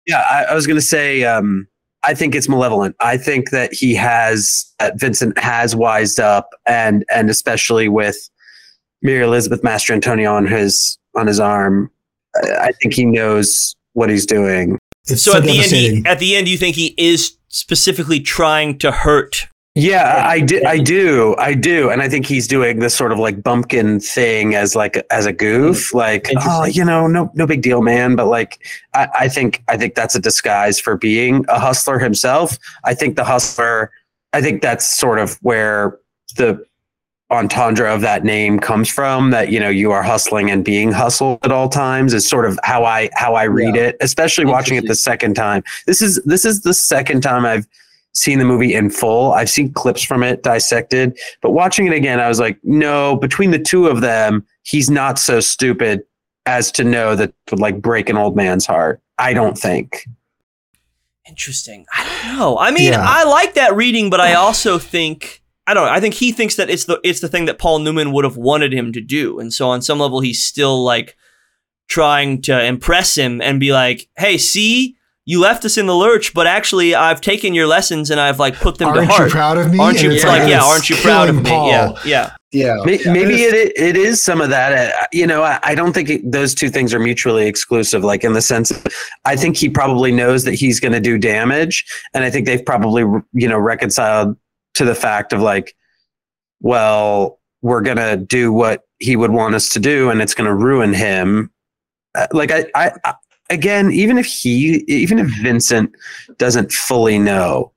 Yeah, I, I was going to say, um, I think it's malevolent. I think that he has, that Vincent has wised up, and and especially with Mary Elizabeth Mastrantonio on his on his arm, I, I think he knows what he's doing. It's So so, at the end, he, at the end, you think he is specifically trying to hurt? Yeah, I do. I do. I do, and I think he's doing this sort of like bumpkin thing as like as a goof, mm-hmm. like oh, you know, no, no big deal, man. But like, I, I think, I think that's a disguise for being a hustler himself. I think the hustler. I think that's sort of where the entendre of that name comes from. That you know, you are hustling and being hustled at all times is sort of how I how I read it. Especially watching it the second time. This is this is the second time I've seen the movie in full. I've seen clips from it dissected, but watching it again, I was like, no, between the two of them, he's not so stupid as to know that would like break an old man's heart. I don't think. Interesting. I don't know. I mean, Yeah. I like that reading, but I also think I don't know. I think he thinks that it's the it's the thing that Paul Newman would have wanted him to do, and so on some level, he's still like trying to impress him and be like, "Hey, see." You left us in the lurch, but actually, I've taken your lessons and I've like put them Aren't to heart. you proud of me? Aren't you it's like, yeah? Aren't you proud of killing me? Paul. Yeah, yeah. Yeah. May- Yeah. Maybe it it is some of that. Uh, You know, I, I don't think it, those two things are mutually exclusive. Like in the sense, I think he probably knows that he's going to do damage, and I think they've probably you know reconciled to the fact of like, well, we're going to do what he would want us to do, and it's going to ruin him. Uh, like I, I, I, again, even if he, even if Vincent doesn't fully know,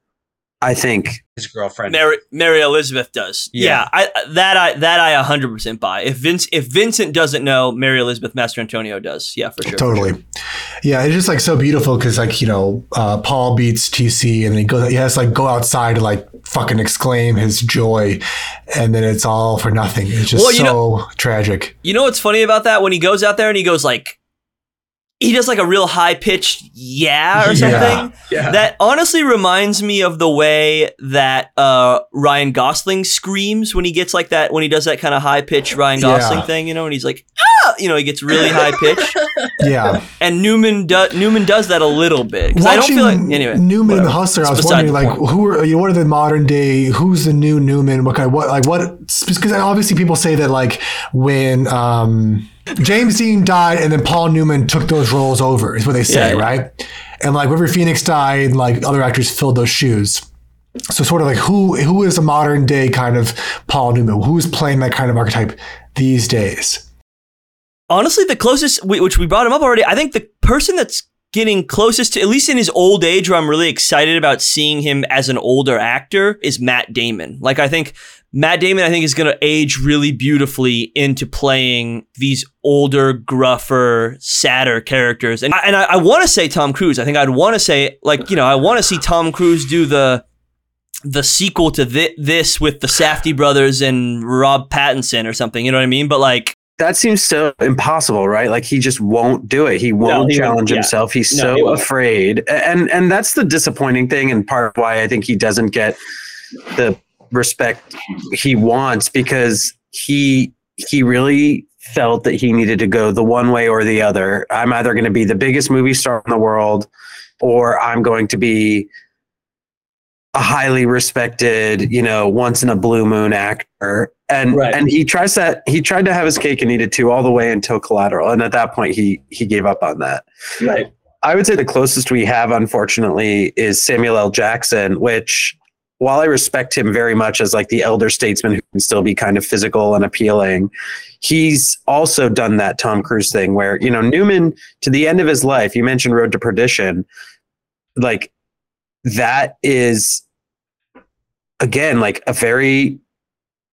I think his girlfriend. Mary, Mary Elizabeth does. Yeah, Yeah. I, that I that I 100% buy. If Vince if Vincent doesn't know, Mary Elizabeth Mastrantonio does. Yeah, for sure. for Totally. sure. Yeah, it's just like so beautiful because like you know uh, Paul beats TC and then he goes he has to like go outside to like fucking exclaim his joy, and then it's all for nothing. It's just Well, you so tragic. You know what's funny about that? When he goes out there and he goes like, he does like a real high pitched yeah or something. Yeah. That honestly reminds me of the way that uh, Ryan Gosling screams when he gets like that when he does that kind of high pitched Ryan Yeah. Gosling thing, you know, and he's like, ah, you know, he gets really high pitched. Yeah, And Newman does Newman does that a little bit because I don't feel like anyway. Newman and the. Hustler. I was wondering like who are you know, what are the modern day? Who's the new Newman? What kind? of, What like what? Because obviously people say that like when um, James Dean died and then Paul Newman took those roles over is what they say, Yeah, yeah. right? And like River Phoenix died, and like other actors filled those shoes. So sort of like who who is a modern day kind of Paul Newman? Who is playing that kind of archetype these days? honestly the closest we- which we brought him up already i think the person that's getting closest to at least in his old age where i'm really excited about seeing him as an older actor is matt damon like i think Matt Damon, I think, is going to age really beautifully into playing these older, gruffer, sadder characters. And I, and I, I want to say Tom Cruise. I think I'd want to say like you know I want to see Tom Cruise do the the sequel to thi- this with the Safdie brothers and Rob Pattinson or something. You know what I mean? But like that seems so impossible, right? Like he just won't do it. He won't he challenge yeah. himself. He's No, so won't. afraid, and and that's the disappointing thing, and part of why I think he doesn't get the respect he wants because he he really felt that he needed to go the one way or the other. I'm either going to be the biggest movie star in the world, or I'm going to be a highly respected, you know, once in a blue moon actor. And Right. and he tries that he tried to have his cake and eat it too all the way until collateral. And at that point he he gave up on that. Right. I would say the closest we have, unfortunately, is Samuel L. Jackson, which while I respect him very much as like the elder statesman who can still be kind of physical and appealing, he's also done that Tom Cruise thing where, you know, Newman to the end of his life, you mentioned Road to Perdition, like that is again like a very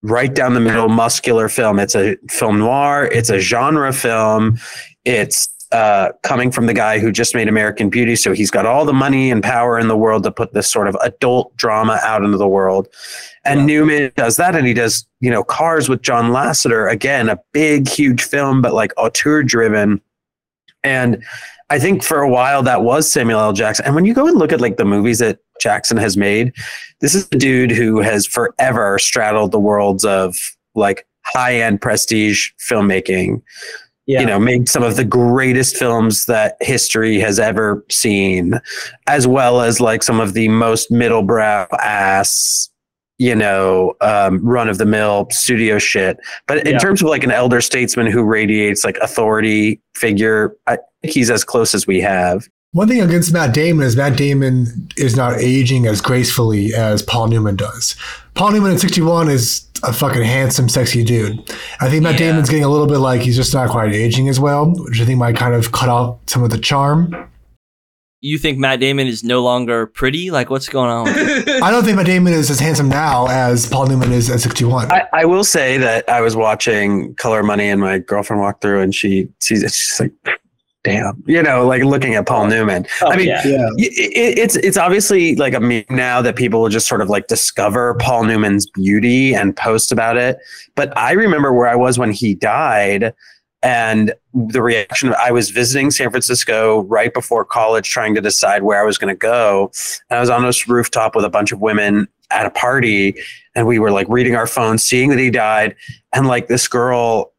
right down the middle muscular film. It's a film noir, it's a genre film. It's uh, coming from the guy who just made American Beauty. So he's got all the money and power in the world to put this sort of adult drama out into the world. And Newman does that. And he does, you know, Cars with John Lasseter. Again, a big, huge film, but like auteur driven. And I think for a while that was Samuel L. Jackson. And when you go and look at like the movies that Jackson has made, this is a dude who has forever straddled the worlds of like high end prestige filmmaking Yeah. you know, made some of the greatest films that history has ever seen, as well as like some of the most middlebrow ass, you know, um, run of the mill studio shit. But in Yeah. terms of like an elder statesman who radiates like authority figure, I think he's as close as we have. One thing against Matt Damon is Matt Damon is not aging as gracefully as Paul Newman does. Paul Newman at 61 is a fucking handsome, sexy dude. I think Matt Yeah. Damon's getting a little bit like he's just not quite aging as well, which I think might kind of cut off some of the charm. you think Matt Damon is no longer pretty? Like what's going on? I don't think Matt Damon is as handsome now as Paul Newman is at 61. I, I will say that I was watching Color Money and my girlfriend walked through and she sees it. She's like, damn, you know, like looking at Paul oh. Newman. Oh, I mean, yeah. yeah. It, it's it's obviously like a meme now that people will just sort of like discover Paul Newman's beauty and post about it. But I remember where I was when he died, and the reaction. I was visiting San Francisco right before college, trying to decide where I was going to go. And I was on this rooftop with a bunch of women at a party, and we were like reading our phones, seeing that he died, and like this girl, I.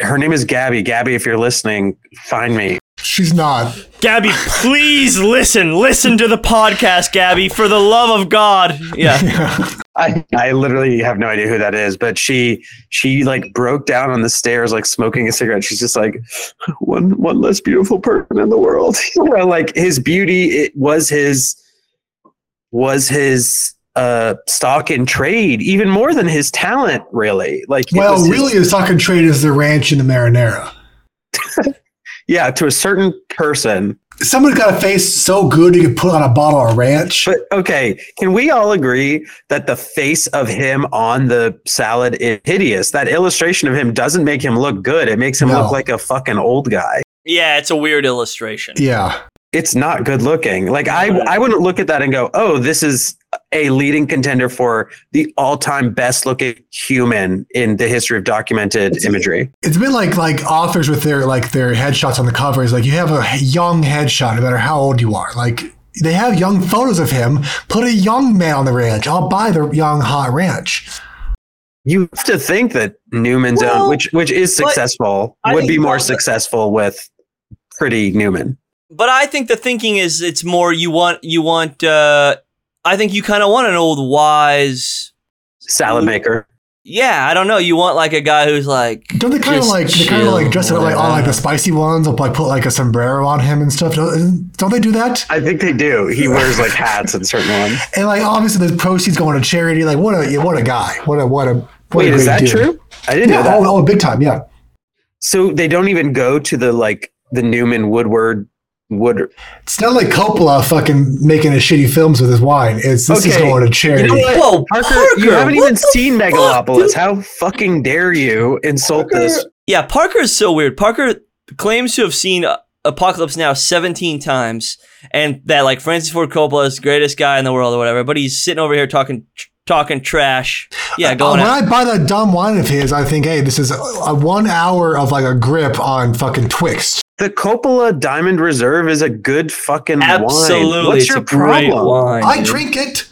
Her name is Gabby. Gabby, if you're listening, find me. She's not. Gabby, please listen. Listen to the podcast, Gabby, for the love of God. Yeah. I, I literally have no idea who that is, but she she like broke down on the stairs like smoking a cigarette. She's just like one one less beautiful person in the world. you know, like his beauty it was his was his uh stock in trade even more than his talent really like Well, was his- really, the stock and trade is the ranch in the marinara. yeah to a certain person Someone's got a face so good you could put on a bottle of ranch. But okay, can we all agree that the face of him on the salad is hideous? That illustration of him doesn't make him look good. It makes him No. look like a fucking old guy. Yeah, it's a weird illustration. Yeah. It's not good looking. Like I I wouldn't look at that and go, "Oh, this is a leading contender for the all-time best looking human in the history of documented imagery." It's been like like authors with their like their headshots on the covers. Like you have a young headshot, no matter how old you are. Like they have young photos of him. Put a young man on the ranch. I'll buy the young hot ranch. You have to think that Newman's Well, own, which which is successful, would be more successful with pretty Newman. But I think the thinking is it's more you want you want uh I think you kind of want an old wise Salad maker. Yeah, I don't know. You want like a guy who's like Don't they kind of like they kind of like dress it up like on like the spicy ones? Will like put like a sombrero on him and stuff. Don't, don't they do that? I think they do. He wears like hats in certain ones. And like obviously the proceeds going to charity. Like what a what a guy. What a what a what Wait, a is that dude. true? I didn't know that. Oh, oh, big time. Yeah. So they don't even go to the like the Newman Woodward would It's not like Coppola fucking making a shitty films with his wine. It's this is going to charity. You know? Whoa, Parker, Parker, you haven't even seen fuck, Megalopolis. dude? How fucking dare you insult this? Yeah, Parker is so weird. Parker claims to have seen uh, Apocalypse Now 17 times, and that like Francis Ford Coppola is the greatest guy in the world or whatever. But he's sitting over here talking talking trash. Yeah, Uh, going when out. I buy that dumb wine of his, I think, hey, this is a, a one hour of like a grip on fucking Twixt. The Coppola Diamond Reserve is a good fucking wine. Absolutely, What's it's your a great problem? wine. I drink it.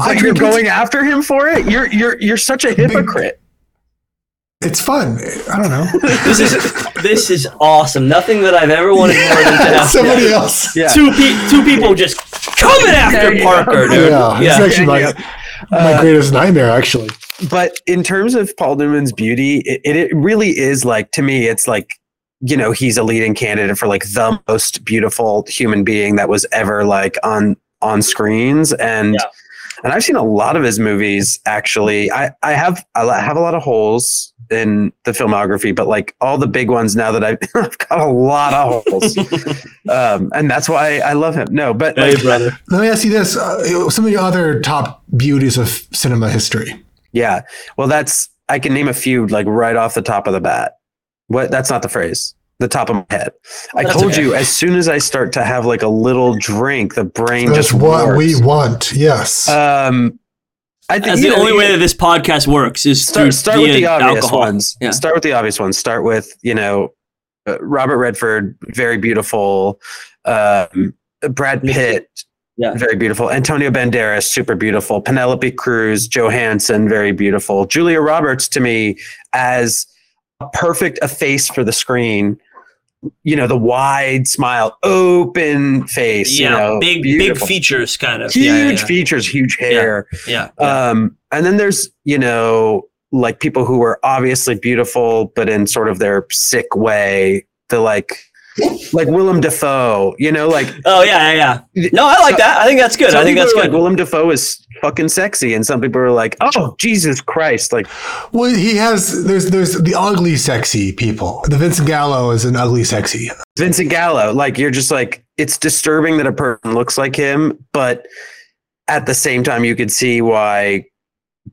Oh, I you're going it. after him for it? You're you're you're such a hypocrite. It's fun. I don't know. This is this is awesome. Nothing that I've ever wanted more than to have Somebody else. Yeah. two pe- two people just coming after Yeah, Parker, dude. Yeah, Yeah. it's actually my, Yeah. my uh, greatest nightmare, actually. but in terms of Paul Newman's beauty, it, it really is like to me, it's like you know he's a leading candidate for like the most beautiful human being that was ever like on on screens and. Yeah. And I've seen a lot of his movies. Actually, I I have I have a lot of holes in the filmography, but like all the big ones now that I've, I've got a lot of holes, um, and that's why I love him. No, but like, Hey, brother. Let me ask you this: uh, some of your other top beauties of cinema history. Yeah. Well, that's I can name a few like right off the top of the bat. What? That's not the phrase. The top of my head. I told okay. you as soon as I start to have like a little drink, the brain That's just what warps. we want. Yes. Um, I think That's the know, only you- way that this podcast works is start through start with the obvious alcohol. ones. Yeah. Start with the obvious ones. Start with you know uh, Robert Redford, very beautiful. Um, Brad Pitt, Yeah. very beautiful. Antonio Banderas, super beautiful. Penelope Cruz, Johansson, very beautiful. Julia Roberts to me as a perfect a face for the screen. You know, the wide smile, open face. Yeah, you know, big big features, kind of. huge Yeah, yeah, yeah. features, huge hair. Yeah, yeah. Um, and then there's, you know, like people who are obviously beautiful, but in sort of their sick way. The like, like Willem Dafoe, you know, like oh yeah, yeah, yeah. No, I like that. I think that's good. I think that's good. like Willem Dafoe is fucking sexy, and some people are like, oh Jesus Christ, like well, he has. There's there's the ugly, sexy people. The Vincent Gallo is an ugly, sexy. Vincent Gallo. Like you're just like it's disturbing that a person looks like him, but at the same time, you could see why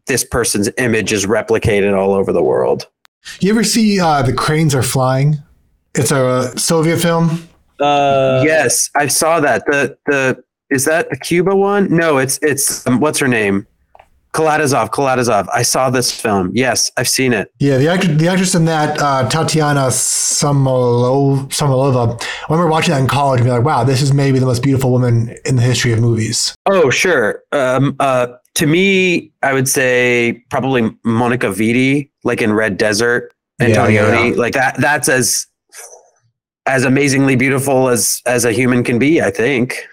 this person's image is replicated all over the world. You ever see uh, the cranes are flying? It's a Soviet film. Uh, yes, I saw that. The the is that the Cuba one? No, it's it's um, what's her name? Kalatozov. Kalatozov. I saw this film. Yes, I've seen it. Yeah, the actor, the actress in that, uh, Tatiana Samolo, Samoilova. I remember watching that in college and be like, "Wow, this is maybe the most beautiful woman in the history of movies." Oh, sure. Um, uh, to me, I would say probably Monica Vitti, like in Red Desert, Yeah, Antonioni, yeah. like that. That's as as amazingly beautiful as as a human can be. I think.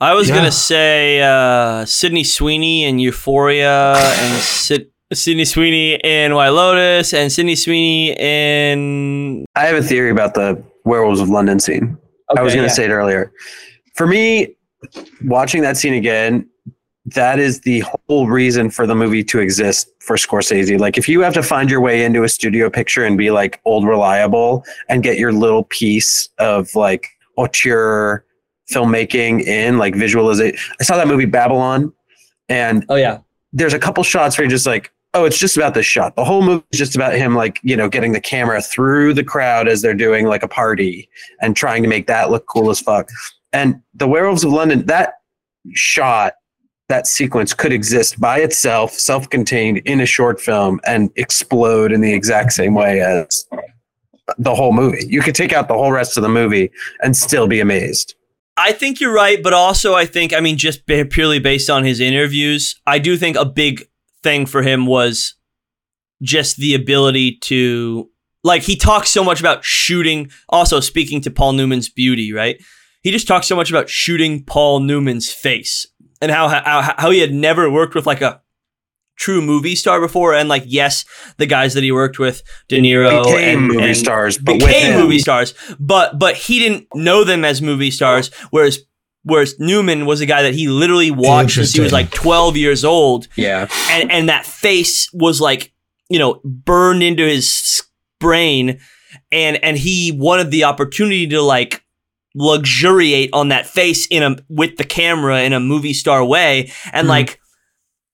I was Yeah. gonna say uh, Sydney Sweeney and Euphoria and Sid- Sydney Sweeney in White Lotus and Sydney Sweeney in I have a theory about the Werewolves of London scene. I was going to yeah. say it earlier. For me, watching that scene again, that is the whole reason for the movie to exist for Scorsese. Like, if you have to find your way into a studio picture and be like old reliable and get your little piece of like auteur filmmaking in, like visualization. I saw that movie Babylon, and Oh yeah. there's a couple shots where you're just like, oh, it's just about this shot. The whole movie is just about him, like, you know, getting the camera through the crowd as they're doing like a party and trying to make that look cool as fuck. And the Werewolves of London, that shot, that sequence could exist by itself, self contained in a short film and explode in the exact same way as the whole movie. You could take out the whole rest of the movie and still be amazed. I think you're right, but also I think, I mean, just purely based on his interviews, I do think a big thing for him was just the ability to, like, he talks so much about shooting. Also, speaking to Paul Newman's beauty, right? He just talks so much about shooting Paul Newman's face and how how, how he had never worked with like a true movie star before, and like, yes, the guys that he worked with, De Niro, Became and, movie and- stars, but became movie stars, but but he didn't know them as movie stars. Whereas whereas Newman was a guy that he literally watched since he was like twelve years old, Yeah. and and that face was like you know burned into his brain, and and he wanted the opportunity to like luxuriate on that face in a with the camera in a movie star way and Mhm. like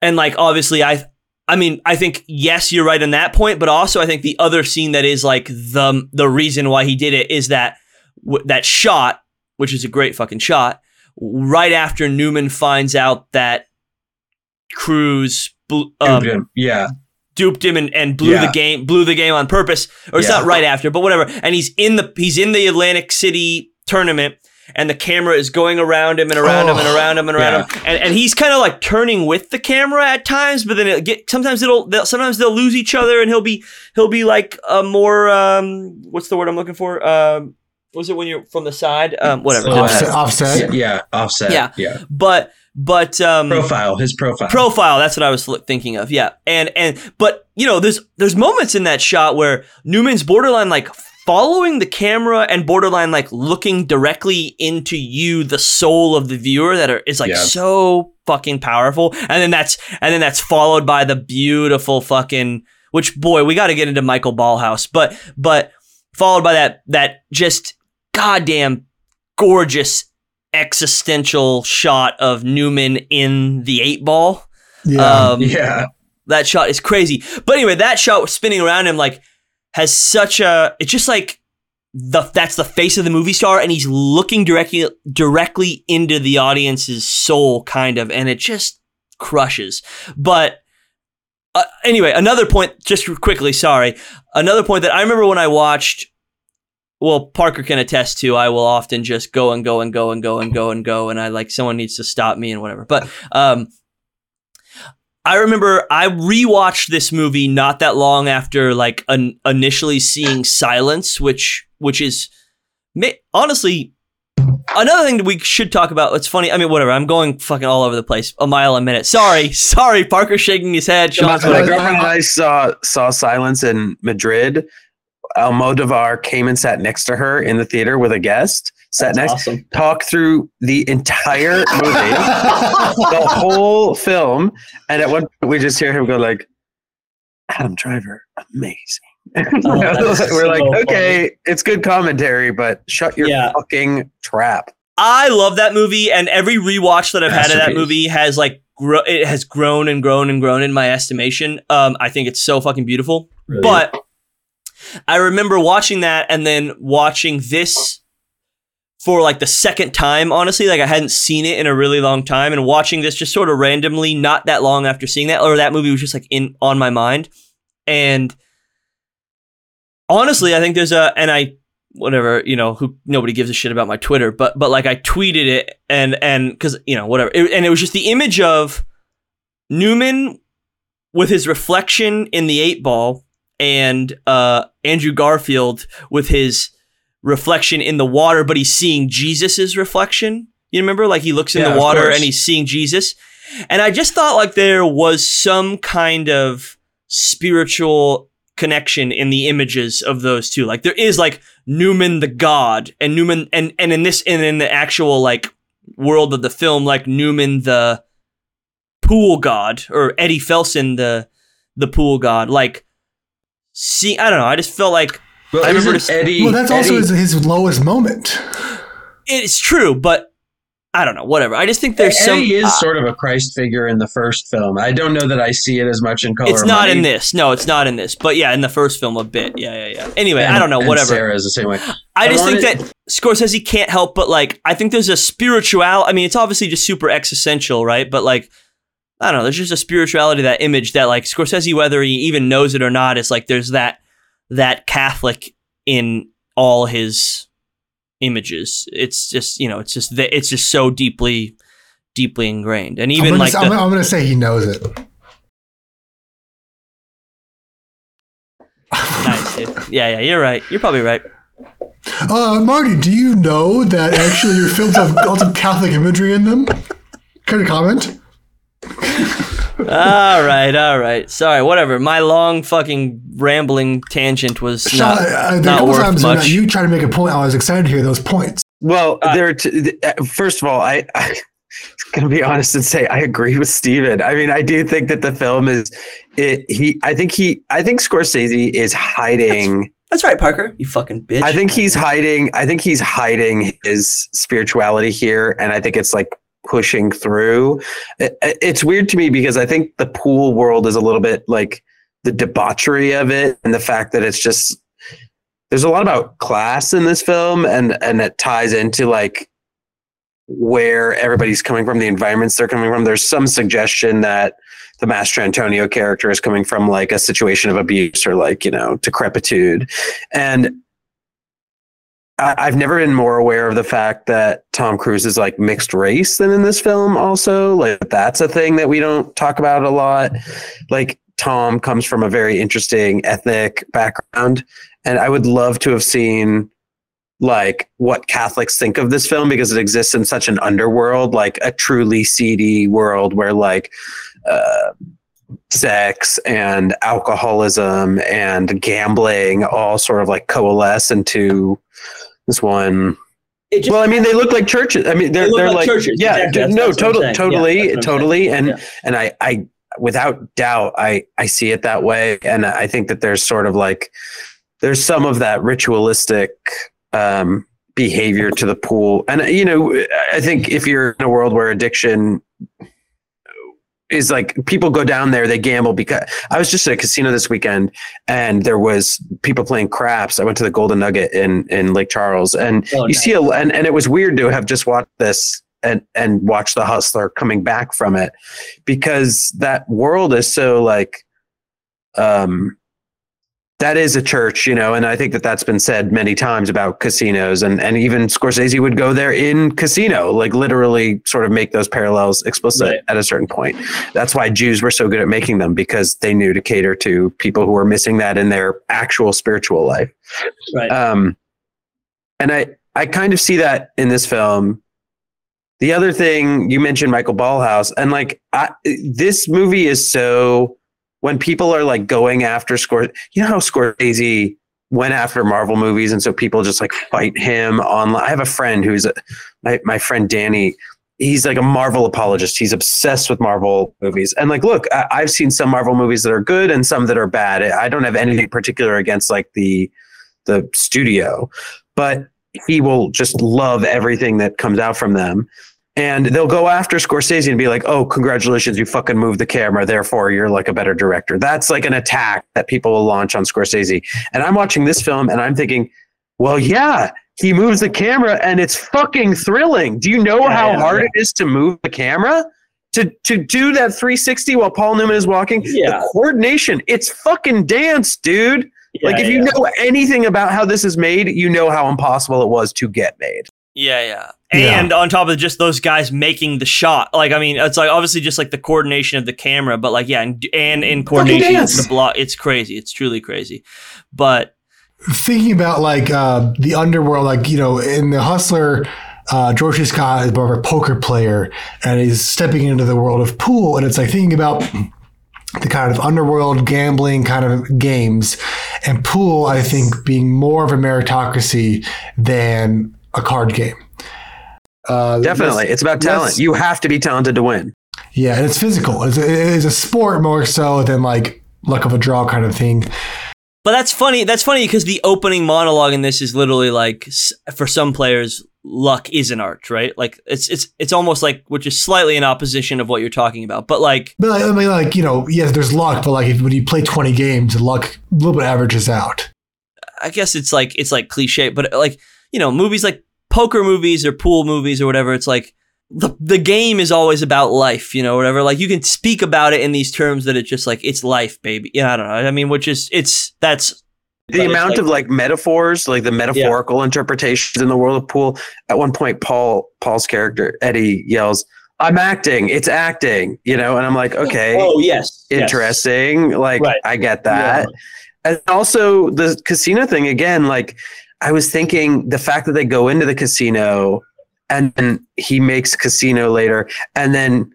and like obviously i i mean i think yes you're right on that point but also i think the other scene that is like the the reason why he did it is that w- that shot which is a great fucking shot right after newman finds out that cruise bl- um, Duped him. yeah. duped him and, and blew Yeah. the game blew the game on purpose or it's Yeah. not right after but whatever and he's in the he's in the Atlantic City tournament and the camera is going around him and around him and Oh, around him and around him and, and he's kind of like turning with the camera at times but then it get sometimes it'll they'll, sometimes they'll lose each other and he'll be he'll be like a more um what's the word I'm looking for um was it when you're from the side um whatever Silhouette. Offset. offset. Yeah, yeah, offset. Yeah. yeah. but but um Profile, his profile. profile that's what i was thinking of yeah and and but you know there's there's moments in that shot where newman's borderline like following the camera and borderline like looking directly into you the soul of the viewer that are, is like Yeah. so fucking powerful and then that's and then that's followed by the beautiful fucking which boy we got to get into michael ballhaus but but followed by that that just goddamn gorgeous existential shot of Newman in the eight ball. Yeah. Um, yeah. That shot is crazy. But anyway, that shot was spinning around him like has such a. It's just like the that's the face of the movie star, and he's looking directly directly into the audience's soul, kind of, and it just crushes. But uh, anyway, another point, just quickly, sorry. Another point that I remember when I watched. Well, Parker can attest to. I will often just go and go and go and go and go and go, and I like someone needs to stop me and whatever. But um, I remember I rewatched this movie not that long after like an, initially seeing Silence, which which is honestly another thing that we should talk about. It's funny. I mean, whatever. I'm going fucking all over the place. A mile a minute. Sorry, sorry. Parker shaking his head. Sean's my, my girlfriend and I saw saw Silence in Madrid. Almodovar came and sat next to her in the theater with a guest. Sat That's next, awesome. talked through the entire movie, the whole film, and at one point we just hear him go like, "Adam Driver, amazing." Oh, We're so like, funny. okay, it's good commentary, but shut your Yeah. fucking trap. I love that movie, and every rewatch that I've had of that movie has like gro- it has grown and grown and grown in my estimation. Um, I think it's so fucking beautiful. But I remember watching that and then watching this for like the second time, honestly. Like I hadn't seen it in a really long time and watching this just sort of randomly, not that long after seeing that, or that movie was just like in on my mind. And honestly, I think there's a and I whatever, you know, who nobody gives a shit about my Twitter, but but like I tweeted it and and cuz you know, whatever. It- and it was just the image of Newman with his reflection in the 8 ball and uh, Andrew Garfield with his reflection in the water, but he's seeing Jesus's reflection. You remember, like he looks in Yeah, the water and he's seeing Jesus. And I just thought like there was some kind of spiritual connection in the images of those two. Like there is like Newman the God and Newman and and in this and in the actual like world of the film, like Newman the pool god or Eddie Felson the the pool god. Like see I don't know, I just felt like Well, I remember isn't Eddie. well, that's also Eddie- his, his lowest moment. it's true, but I don't know, whatever. I just think there's some Eddie is uh, sort of a Christ figure in the first film. I don't know that I see it as much in color. it's not Money. in this. No, it's not in this. But yeah, in the first film a bit. Yeah, yeah, yeah. Anyway, I don't know, whatever. Sarah is the same way. I I just think wanted- that Scorsese can't help but like I think there's a spiritual. I mean, it's obviously just super existential, right? But like I don't know, there's just a spirituality that image that like Scorsese, whether he even knows it or not, it's like there's that that Catholic in all his images. It's just you know, it's just that it's just so deeply deeply ingrained, and I'm even gonna, like say- I'm, the, I'm gonna say he knows it. nice, dude. yeah, yeah, you're right. You're probably right. Uh, Marty, do you know that actually your films have lots of Catholic imagery in them? Kind of comment. all right, all right. Sorry, whatever. My long fucking rambling tangent was Sean, not, uh, there are a not worth times much. you try to make a point. I was excited to hear those points. Well, Uh, there. T- uh, first of all, I, I gonna be honest and say I agree with Steven. I mean, I do think that the film is. It, he, I think he, I think Scorsese is hiding. That's right, Parker. You fucking bitch. I think he's hiding. I think he's hiding his spirituality here, and I think it's like pushing through. It, it's weird to me because I think the pool world is a little bit like the debauchery of it, and the fact that it's just there's a lot about class in this film, and and it ties into like where everybody's coming from, the environments they're coming from. There's some suggestion that the Mastrantonio character is coming from like a situation of abuse or like, you know, decrepitude. And I, have never been more aware of the fact that Tom Cruise is like mixed race than in this film, also. Like, that's a thing that we don't talk about a lot. Like, Tom comes from a very interesting ethnic background. And I would love to have seen like what Catholics think of this film because it exists in such an underworld, like a truly seedy world where like uh, sex and alcoholism and gambling all sort of like coalesce into this one. Just, well, I mean, they look like churches. I mean, they're they are like, like churches. Yeah, exactly. no, totally, totally, yeah, totally, and yeah. and I, I, without doubt, I, I see it that way, and I think that there's sort of like there's some of that ritualistic um, behavior to the pool, and you know, I think if you're in a world where addiction is like people go down there, they gamble because I was just at a casino this weekend and there was people playing craps. I went to the Golden Nugget in, in Lake Charles and Oh, you nice. see a, and, and it was weird to have just watched this and, and watch the hustler coming back from it because that world is so like, um, that is a church, you know, and I think that that's been said many times about casinos, and and even Scorsese would go there in casino, like literally sort of make those parallels explicit Right. at a certain point. That's why Jews were so good at making them because they knew to cater to people who were missing that in their actual spiritual life. Right. Um, and I I kind of see that in this film. The other thing you mentioned, Michael Ballhaus, and like I, this movie is so when people are like going after Scor, you know how Scorsese went after Marvel movies, and so people just like fight him online. I have a friend who's a, my my friend Danny. He's like a Marvel apologist. He's obsessed with Marvel movies. And like, look, I, I've seen some Marvel movies that are good and some that are bad. I don't have anything particular against like the the studio, but he will just love everything that comes out from them. And they'll go after Scorsese and be like, "Oh, congratulations, you fucking moved the camera. Therefore, you're like a better director." That's like an attack that people will launch on Scorsese. And I'm watching this film and I'm thinking, "Well, yeah, he moves the camera and it's fucking thrilling. Do you know Yeah, how yeah, hard yeah. it is to move the camera?" To, to do that 360 while Paul Newman is walking, Yeah. the coordination, it's fucking dance, dude like if you know anything about how this is made, you know how impossible it was to get made. Yeah, yeah. Yeah. And on top of just those guys making the shot, like I mean, it's like obviously just like the coordination of the camera, but like yeah, and, and in coordination with the block, it's crazy. It's truly crazy. But thinking about like uh, the underworld, like you know, in the Hustler, uh, George Scott is more of a poker player, and he's stepping into the world of pool, and it's like thinking about the kind of underworld gambling kind of games, and pool, I think, being more of a meritocracy than a card game. Uh, Definitely, this- it's about talent. let's- You have to be talented to win. yeah, and it's physical. It's a, it is a sport more so than like luck of a draw kind of thing. but that's funny. That's funny because the opening monologue in this is literally like for some players, luck is an art, right? Like it's it's it's almost like which is slightly in opposition of what you're talking about. But like But like, I mean, like you know, yes, there's luck, but like if, when you play 20 games, luck a little bit averages out. I guess it's like it's like cliche, but like you know, movies like poker movies or pool movies or whatever. It's like the the game is always about life, you know, whatever. Like you can speak about it in these terms that it's just like it's life, baby. Yeah, I don't know. I mean, which is it's that's The amount like- of like metaphors, like the metaphorical interpretations in the world of pool. At one point, Paul Paul's character Eddie yells, "I'm acting. It's acting." You know, and I'm like, okay, Oh yes. yes. interesting. Like Right. I get that. And also the casino thing again, like I was thinking the fact that they go into the casino and then he makes casino later and then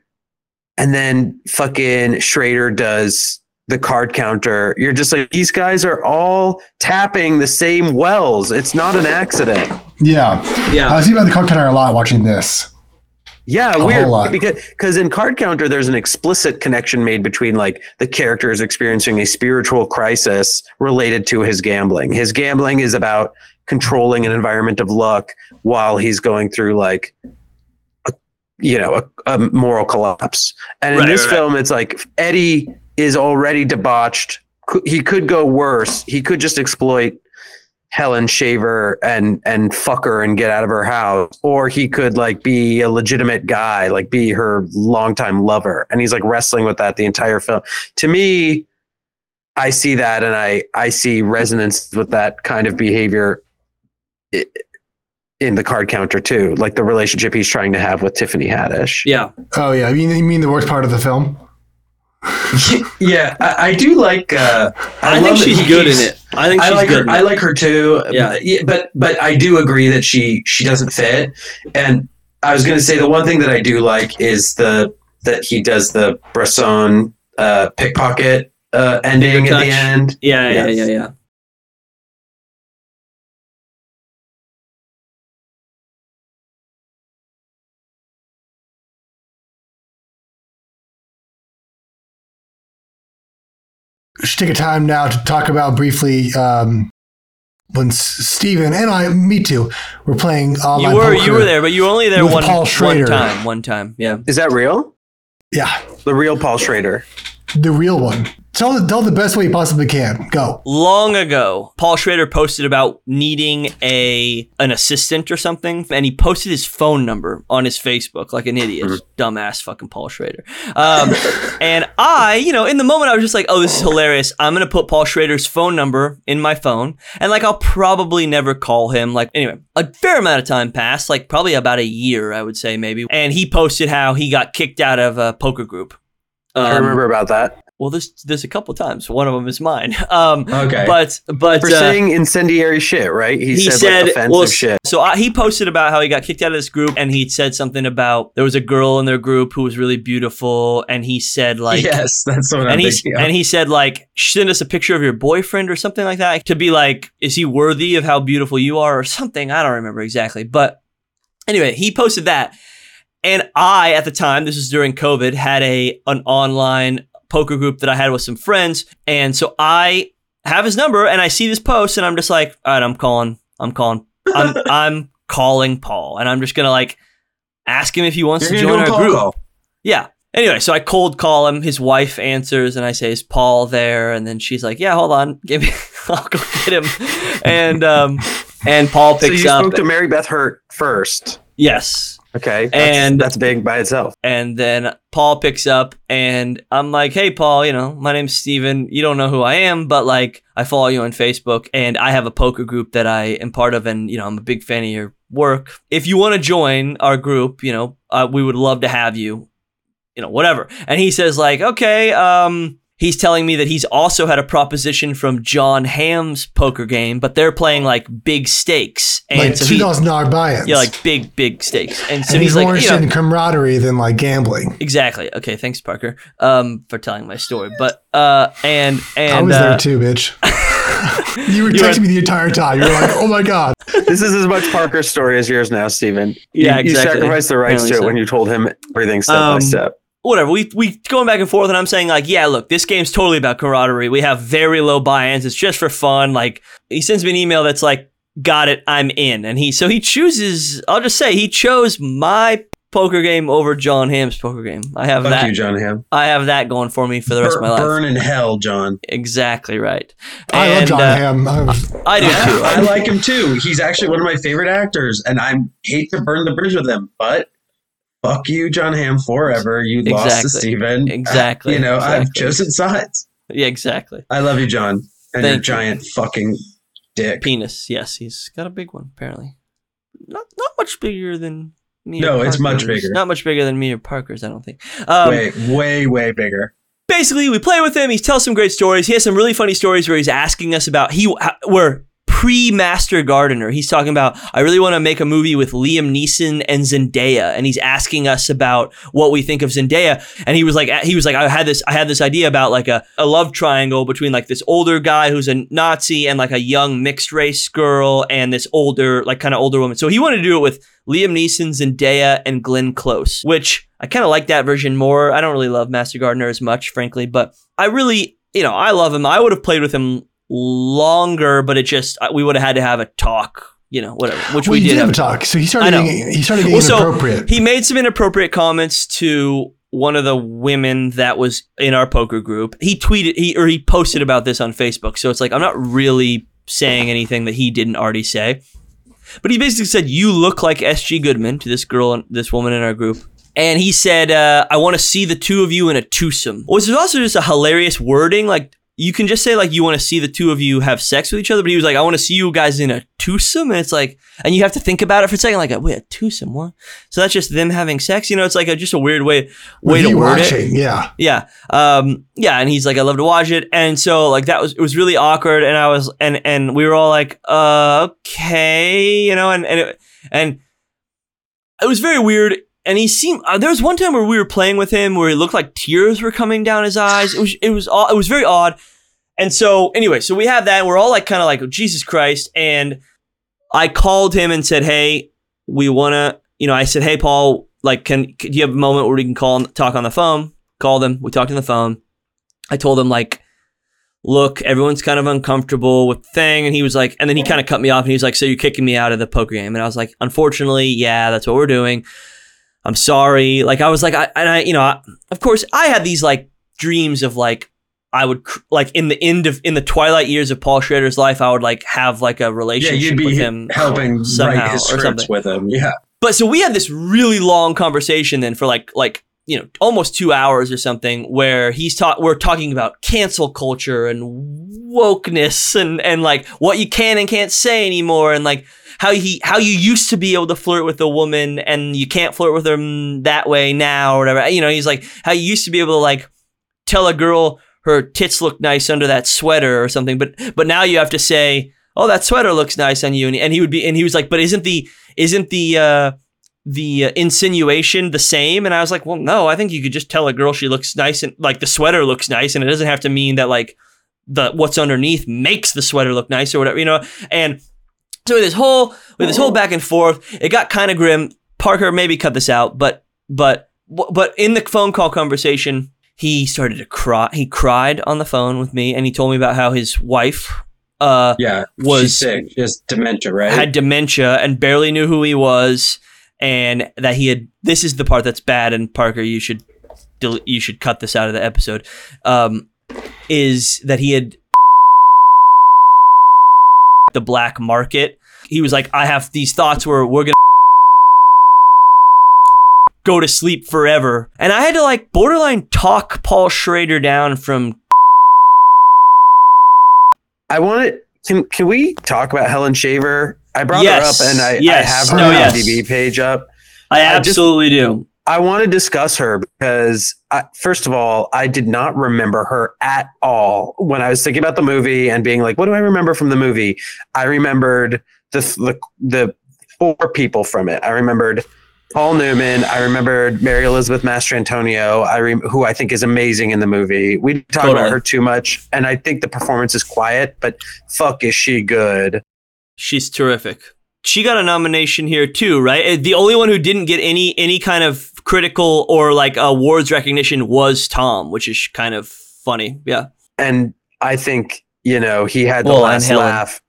and then fucking Schrader does the card counter. You're just like these guys are all tapping the same wells. It's not an accident. Yeah, Yeah. I Yeah. was thinking about the card counter a lot watching this. Yeah, A weird whole lot. because because in Card Counter there's an explicit connection made between like the character is experiencing a spiritual crisis related to his gambling. His gambling is about controlling an environment of luck while he's going through like a, you know a, a moral collapse. And in Right, this right, film it's like Eddie is already debauched. He could go worse. He could just exploit Helen Shaver and and fuck her and get out of her house, or he could like be a legitimate guy, like be her longtime lover, and he's like wrestling with that the entire film. To me, I see that, and I I see resonance with that kind of behavior in the card counter too, like the relationship he's trying to have with Tiffany Haddish. Yeah. Oh yeah, you mean you mean the worst part of the film? yeah, I, I do like. Uh, I, think she's good in it. I think I she's like good. her. I like her too. Yeah. But, but but I do agree that she she doesn't fit. And I was going to say the one thing that I do like is the that he does the Bresson uh, pickpocket uh, ending at the end. yeah, yeah, Yes. yeah, yeah. We should take a time now to talk about briefly um, when S- Steven and I, me too, were playing online You were poker. you were there, but you were only there with one Paul one time. One time. Yeah. Is that real? Yeah, The real Paul Schrader. the real one. Tell the, tell the best way you possibly can. Go. long ago, Paul Schrader posted about needing a an assistant or something, and he posted his phone number on his Facebook like an idiot, dumbass fucking Paul Schrader. Um, and I, you know, in the moment, I was just like, "Oh, this is hilarious! I'm gonna put Paul Schrader's phone number in my phone, and like I'll probably never call him." Like anyway, a fair amount of time passed, like probably about a year, I would say maybe, and he posted how he got kicked out of a poker group. I Um, remember about that. Well, there's there's a couple times. One of them is mine. Um, Okay. but but For uh, saying incendiary shit, right? He, he said, said, like, offensive well, shit. so I, he posted about how he got kicked out of this group, and he said something about there was a girl in their group who was really beautiful, and he said like, yes, that's what and he and he said like, send us a picture of your boyfriend or something like that to be like, is he worthy of how beautiful you are or something? I don't remember exactly, but anyway, he posted that, and I at the time, this was during COVID, had a an online poker group that I had with some friends, and so I have his number, and I see this post, and I'm just like, all right, I'm calling, I'm calling, I'm I'm calling Paul, and I'm just gonna like ask him if he wants to join our group. Yeah. Anyway, so I cold call him. His wife answers, and I say, "Is Paul there?" And then she's like, "Yeah, hold on, give me, I'll go get him." And um, and Paul So picks you up. spoke to Mary Beth Hurt first. yes, Okay. That's, And- that's big by itself. and then Paul picks up, and I'm like, "Hey, Paul, you know, my name's Steven. You don't know who I am, but like, I follow you on Facebook, and I have a poker group that I am part of, and you know, I'm a big fan of your work. If you want to join our group, you know, uh, we would love to have you. You know, whatever." And he says, like, "Okay." Um, he's telling me that he's also had a proposition from John Hamm's poker game, but they're playing like big stakes, and like so two he, thousand dollar buy-ins. yeah, like big, big stakes, and so and he's, he's, more like, you interested know, in camaraderie than like gambling. Exactly. Okay. Thanks, Parker, um, for telling my story. But uh, and and I was uh, there too, bitch. you were texting me the entire time. You were like, "Oh my god." This is as much Parker's story as yours now, Steven. Yeah, you, you sacrificed the rights to it so. when you told him everything step by Um, step. Whatever. We we going back and forth, and I'm saying like, yeah, look, this game's totally about camaraderie. We have very low buy-ins. It's just for fun. Like he sends me an email that's like, got it, I'm in, and he so he chooses. I'll just say he chose my poker game over John Hamm's poker game. I have that. Thank you, john Hamm. I have that going for me for the rest of my life. Burn in hell, John. Exactly right. I love John uh, Hamm. I was- I do too. I like him too. He's actually one of my favorite actors, and I hate to burn the bridge with him, but fuck you, John Hamm, forever. You lost to Exactly. Steven. Exactly. You know, I've chosen sides. yeah, exactly. I love you, John, and Thank your you. giant fucking dick. penis. Yes, he's got a big one apparently. Not not much bigger than me. No, it's much bigger. Not much bigger than me or Parker's. I don't think. Um, way, way, way bigger. basically, we play with him. He tells some great stories. He has some really funny stories where he's asking us about he where pre Master Gardener. He's talking about, I really want to make a movie with Liam Neeson and Zendaya. And he's asking us about what we think of Zendaya. And he was like, he was like, I had this, I had this idea about like a, a love triangle between like this older guy who's a Nazi and like a young mixed race girl and this older, like kind of older woman. So he wanted to do it with Liam Neeson, Zendaya, and Glenn Close, which I kind of like that version more. I don't really love Master Gardener as much, frankly, but I really, you know, I love him. I would have played with him longer, but it just we would have had to have a talk, you know, whatever. Which well, we did did have a a talk. So he started getting, he started getting Well, so inappropriate. he made some inappropriate comments to one of the women that was in our poker group. He tweeted he or he posted about this on Facebook. So it's like I'm not really saying anything that he didn't already say. But he basically said, "You look like SG Goodman" to this girl, this woman in our group. And he said, uh, "I want to see the two of you in a twosome." Which is also just a hilarious wording. Like you can just say like you want to see the two of you have sex with each other, but he was like, "I want to see you guys in a twosome," and it's like, and you have to think about it for a second, like, "Wait, a twosome? What?" So that's just them having sex. You know, it's like a, just a weird way way to word it. yeah. Yeah. Um, yeah. And he's like, I love to watch it. And so like that was, it was really awkward. And I was, and, and we were all like, uh, okay, you know, and, and, it, and it was very weird. And he seemed, uh, there was one time where we were playing with him where it looked like tears were coming down his eyes. It was, it was, all, it was very odd. And so anyway, so we have that we're all like, kind of like, oh, Jesus Christ. And I called him and said, Hey, we want to, you know, I said, Hey, Paul, like, can, can do you have a moment where we can call and talk on the phone? Call them. We talked on the phone. I told him like, look, everyone's kind of uncomfortable with thing, and he was like, and then he kind of cut me off, and he was like, so you're kicking me out of the poker game, and I was like, unfortunately, yeah, that's what we're doing. I'm sorry. Like I was like, I, and I, you know, I, of course, I had these like dreams of like. I would like in the end of in the twilight years of Paul Schrader's life, I would like have like a Yeah, relationship you'd be with him helping somehow or something. with him. Yeah. But so we had this really long conversation then for like like you know almost two hours or something where he's talk we're talking about cancel culture and wokeness and and like what you can and can't say anymore and like how he how you used to be able to flirt with a woman and you can't flirt with them that way now or whatever you know he's like how you used to be able to like tell a girl her tits look nice under that sweater or something but but now you have to say oh that sweater looks nice on you. And, and he would be and he was like but isn't the isn't the uh the uh, insinuation the same? And i was like well no i think you could just tell a girl she looks nice and like the sweater looks nice and it doesn't have to mean that like the what's underneath makes the sweater look nice or whatever you know? And so with this whole with this whole back and forth it got kind of grim. Parker maybe cut this out but but but in the phone call conversation he started to cry he cried on the phone with me and he told me about how his wife uh Yeah. Was- sick. Just dementia, right? had dementia and barely knew who he was and that he had this is the part that's bad and Parker you should you should cut this out of the episode um is that he had the black market he was like I have these thoughts where we're to go to sleep forever and I had to like borderline talk Paul Schrader down from I want to. Can can we talk about Helen Shaver? I brought Yes, her up, and I, yes. I have her No, yes. IMDb page up. I I just- absolutely do I want to discuss her because, I, first of all, I did not remember her at all when I was thinking about the movie and being like, "What do I remember from the movie?" I remembered the the, the four people from it. I remembered Paul Newman. I remembered Mary Elizabeth Mastrantonio. I rem- who I think is amazing in the movie. We talk Totally. about her too much, and I think the performance is quiet, but fuck, is she good? She's terrific. She got a nomination here too, right? Uh, The only one who didn't get any any kind of critical or like awards recognition was Tom, which is kind of funny. Yeah. and I think you know he had the Well, last laugh.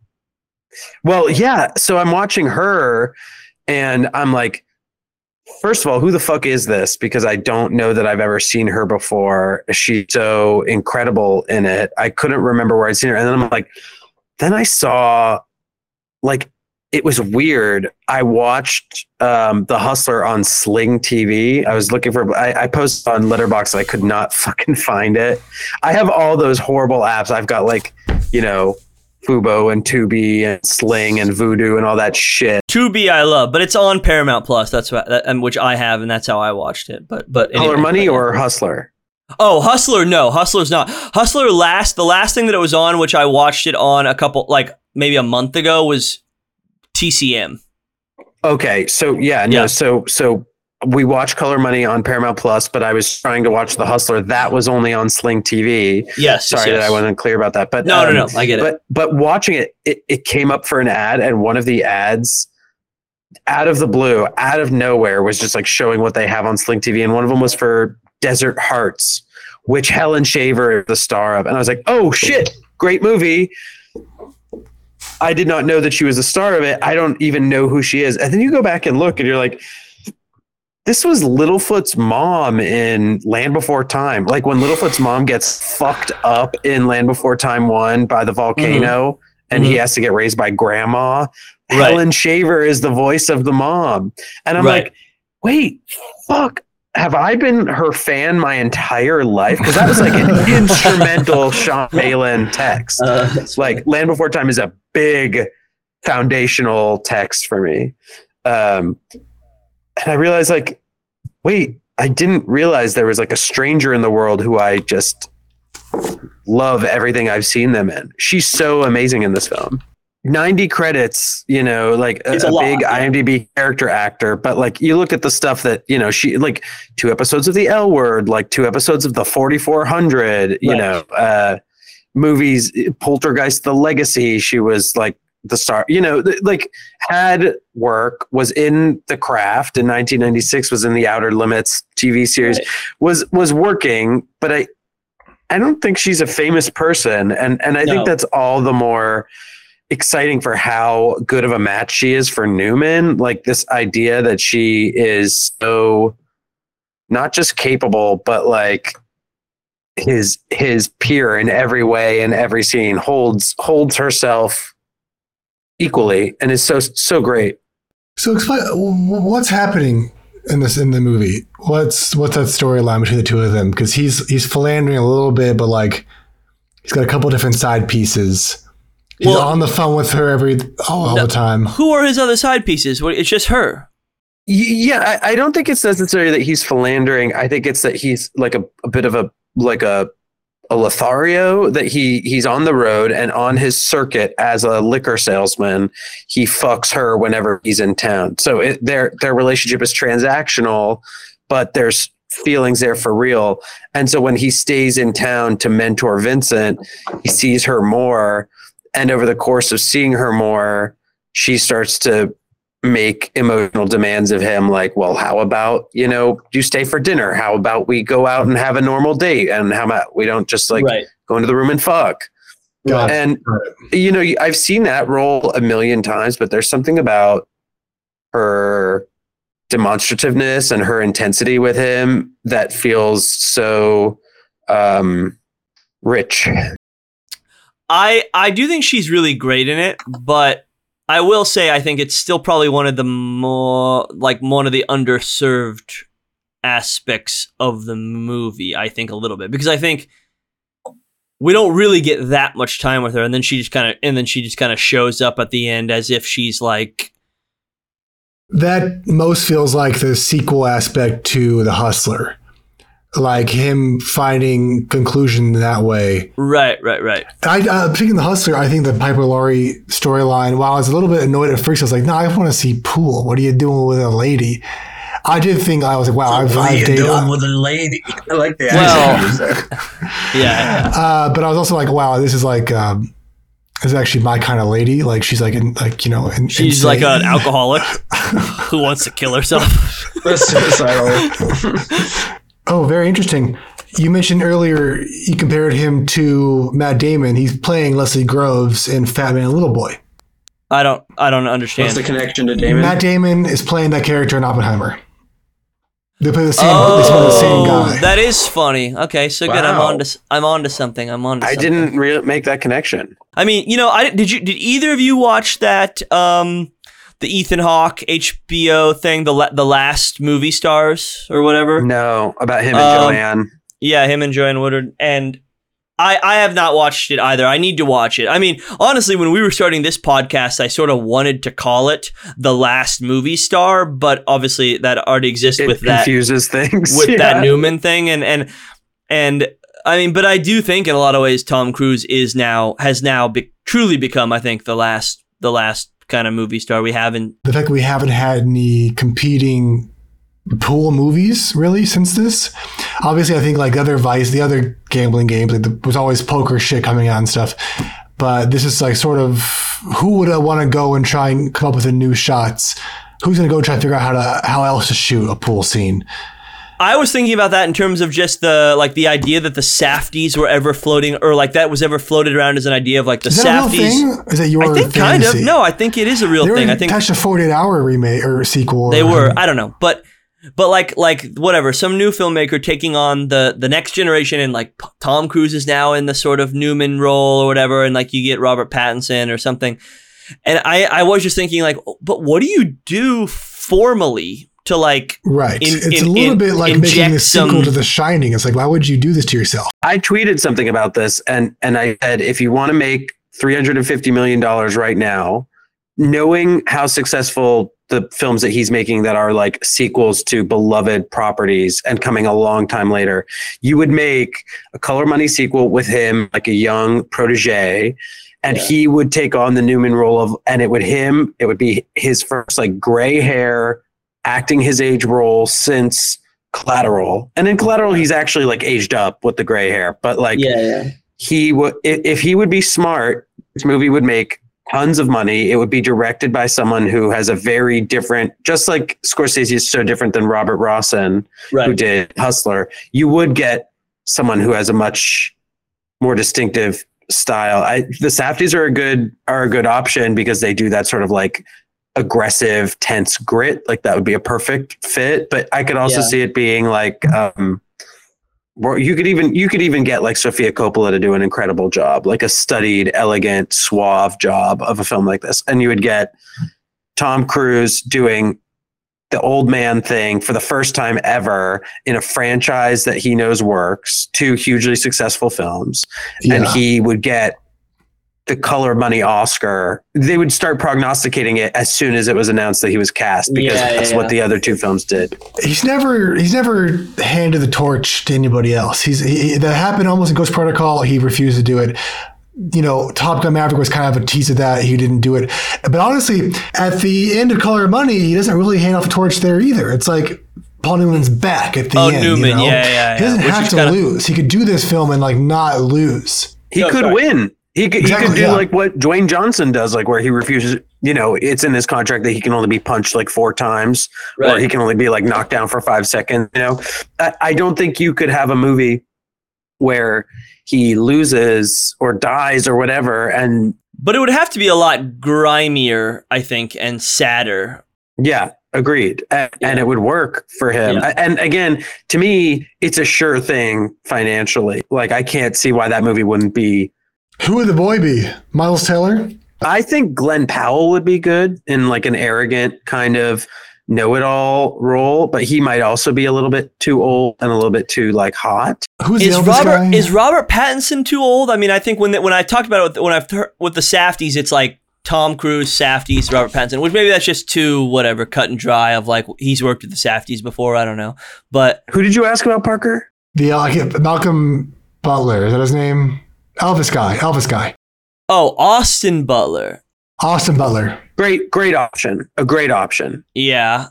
Well, yeah. So I'm watching her, and I'm like, first of all, who the fuck is this? Because I don't know that I've ever seen her before. She's so incredible in it. I couldn't remember where I'd seen her, and then I'm like, then I saw, like. It was weird. I watched um, The Hustler on Sling TV. I was looking for. I, I posted on Letterboxd I could not fucking find it. I have all those horrible apps. I've got like, you know, Fubo and Tubi and Sling and Vudu and all that shit. Tubi I love, but it's on Paramount Plus. That's what, that, and which I have, and that's how I watched it. But but Color anyway. Money or Hustler? Oh, Hustler, no, Hustler's not. Hustler last the last thing that it was on, which I watched it on a couple like maybe a month ago was TCM. Okay, so yeah, no, Yeah. so so we watch Color Money on Paramount Plus, but I was trying to watch The Hustler. That was only on Sling TV. Yes. Sorry yes, that I wasn't clear about that. But No, um, no, no. I get it. But but watching it, it, it came up for an ad, and one of the ads, out of the blue, out of nowhere, was just like showing what they have on Sling TV, and one of them was for Desert Hearts, which Helen Shaver is the star of, and I was like, oh shit, great movie. I did not know that she was the star of it. I don't even know who she is. And then you go back and look, and you're like, this was Littlefoot's mom in Land Before Time. Like when Littlefoot's mom gets fucked up in Land Before Time 1 by the volcano and he has to get raised by grandma. Mm-hmm. Right. Helen Shaver is the voice of the mom. And I'm Right. like, wait, fuck. Have I been her fan my entire life? Because that was like an instrumental Sean Malin text. Uh, like Land Before Time is a big foundational text for me. Um, and I realized like, wait, I didn't realize there was like a stranger in the world who I just love everything I've seen them in. She's so amazing in this film. 90 credits, you know, like a, a a lot, big yeah. IMDb character actor, but like you look at the stuff that, you know, she like two episodes of the L word, like two episodes of the 4400, you Right. know, uh, movies, Poltergeist, The Legacy. She was like the star, you know, th- like had work, was in The Craft in 1996, was in the Outer Limits TV series, Right. was was working, but I I don't think she's a famous person, and and I No. think that's all the more exciting for how good of a match she is for Newman. Like this idea that she is so not just capable, but like his his peer in every way in every scene holds holds herself equally and is so so great. So explain what's happening in this in the movie. What's what's that storyline between the two of them? Because he's he's philandering a little bit, but like he's got a couple different side pieces. He's Well- on the phone with her every all, all No. the time. Who are his other side pieces? It's just her. Yeah, I, I don't think it's necessarily that he's philandering. I think it's that he's like a, a bit of a like a a Lothario that he he's on the road and on his circuit as a liquor salesman, he fucks her whenever he's in town. So it, their their relationship is transactional, but there's feelings there for real. And so when he stays in town to mentor Vincent, he sees her more, and over the course of seeing her more, she starts to make emotional demands of him like well how about you know you stay for dinner? How about we go out and have a normal date? And how about we don't just like right. go into the room and fuck? Got and you know i've seen that role a million times but there's something about her demonstrativeness and her intensity with him that feels so um rich. I I do think she's really great in it, but I will say I think it's still probably one of the more like one of the underserved aspects of the movie. I think a little bit because I think we don't really get that much time with her, and then she just kind of and then she just kind of shows up at the end as if she's like That most feels like the sequel aspect to The Hustler. Like him finding conclusion that way. right, right, right. I uh, picking the hustler. I think the Piper Laurie storyline. While I was a little bit annoyed at first, I was like, "No, I want to see Pool. What are you doing with a lady?" I did think I was like, "Wow, I've, what I've you dated." doing with a lady? I like the Well- accent you. Yeah, Uh, but I was also like, "Wow, this is like." Um, this is actually my kind of lady. Like she's like, in, like you know, in, she's insane. like an alcoholic who wants to kill herself. The suicidal. Oh, very interesting. You mentioned earlier you compared him to Matt Damon. He's playing Leslie Groves in Fat Man and Little Boy. I don't I don't understand. What's the connection to Damon? Matt Damon is playing that character in Oppenheimer. They play the same. they play the same guy. Oh, that is funny. Okay, so good. I'm on to I'm on to something. I'm on to something. i something. didn't re- make that connection I mean, you know, I did you did either of you watch that um the Ethan Hawke HBO thing, the the last movie stars or whatever? no about him and Um, joanne Yeah, him and Joanne Woodward and I, I have not watched it either. I need to watch it. I mean, honestly, when we were starting this podcast, I sort of wanted to call it the last movie star, but obviously that already exists it with that confuses things with Yeah. that Newman thing, and and and I mean, but I do think in a lot of ways Tom Cruise is now has now be, truly become, I think, the last the last kind of movie star we have in The fact that we haven't had any competing pool movies really since this. Obviously, I think like the other Vice, the other gambling games, like there was always poker shit coming out and stuff. But this is like sort of who would I want to go and try and come up with the new shots? Who's going to go try and figure out how to how else to shoot a pool scene? I was thinking about that in terms of just the like the idea that the Safdies were ever floating, or like that was ever floated around as an idea of like the Is that a real Safdies. thing? Is that your I think kind of. No, I think it is a real they thing. I think attached a 48 hour remake or sequel. they or- were. I don't know, but but like like whatever. Some new filmmaker taking on the the next generation, and like Tom Cruise is now in the sort of Newman role or whatever, and like you get Robert Pattinson or something. And I I was just thinking like, oh, but what do you do formally to like Right. in- it's in- a little in- bit like making inject a sequel some- to The Shining. It's like, why would you do this to yourself? I tweeted something about this and and I said if you want to make 350 million dollars right now, knowing how successful the films that he's making that are like sequels to beloved properties and coming a long time later, you would make a Color Money sequel with him like a young protege and Yeah. he would take on the Newman role of and it would him it would be his first like gray hair acting his age role since Collateral. And in Collateral, he's actually like aged up with the gray hair. But like Yeah, yeah. he would, if, he would be smart, this movie would make tons of money. It would be directed by someone who has a very different, just like Scorsese is so different than Robert Rossen, who did Hustler. You would get someone who has a much more distinctive style. I, the Safdies are a good are a good option because they do that sort of like aggressive, tense grit. Like that would be a perfect fit. But I could also Yeah. see it being like um you could even you could even get like Sofia Coppola to do an incredible job, like a studied, elegant, suave job of a film like this. And you would get Tom Cruise doing the old man thing for the first time ever in a franchise that he knows works, two hugely successful films and he would get the color money Oscar. They would start prognosticating it as soon as it was announced that he was cast because Yeah, yeah, that's yeah. what the other two films did. he's never he's never handed the torch to anybody else. He's he, that happened almost in Ghost Protocol. He refused to do it. You know, Top Gun Maverick was kind of a tease of that. He didn't do it. But honestly, at the end of Color of Money, he doesn't really hand off the torch there either. It's like Paul Newman's back at the Oh, end. Newman, you know? yeah, yeah, He doesn't. Which have to kinda- lose. He could do this film and like not lose. He No, could sorry. win. He could, he could do yeah. like what Dwayne Johnson does, like where he refuses. You know, it's in his contract that he can only be punched like four times, or he can only be like knocked down for five seconds. You know, I, I don't think you could have a movie where he loses or dies or whatever, and But it would have to be a lot grimier, I think, and sadder. Yeah, agreed. And, and it would work for him. Yeah. And again, to me, it's a sure thing financially. Like I can't see why that movie wouldn't be. Who would the boy be? Miles Teller? I think Glen Powell would be good in like an arrogant kind of know-it-all role, but he might also be a little bit too old and a little bit too like hot. Who's Is the Robert guy? is Robert Pattinson too old? I mean, I think when the, when I talked about it with, when I've heard, with the Safdies, it's like Tom Cruise, Safdies, Robert Pattinson, which maybe that's just too whatever cut and dry of like he's worked with the Safdies before. I don't know, but Who did you ask about Parker? the uh, Malcolm Butler? Is that his name? Elvis guy. Elvis guy. oh, Austin Butler, Austin Butler. Great, great option. A great option. yeah,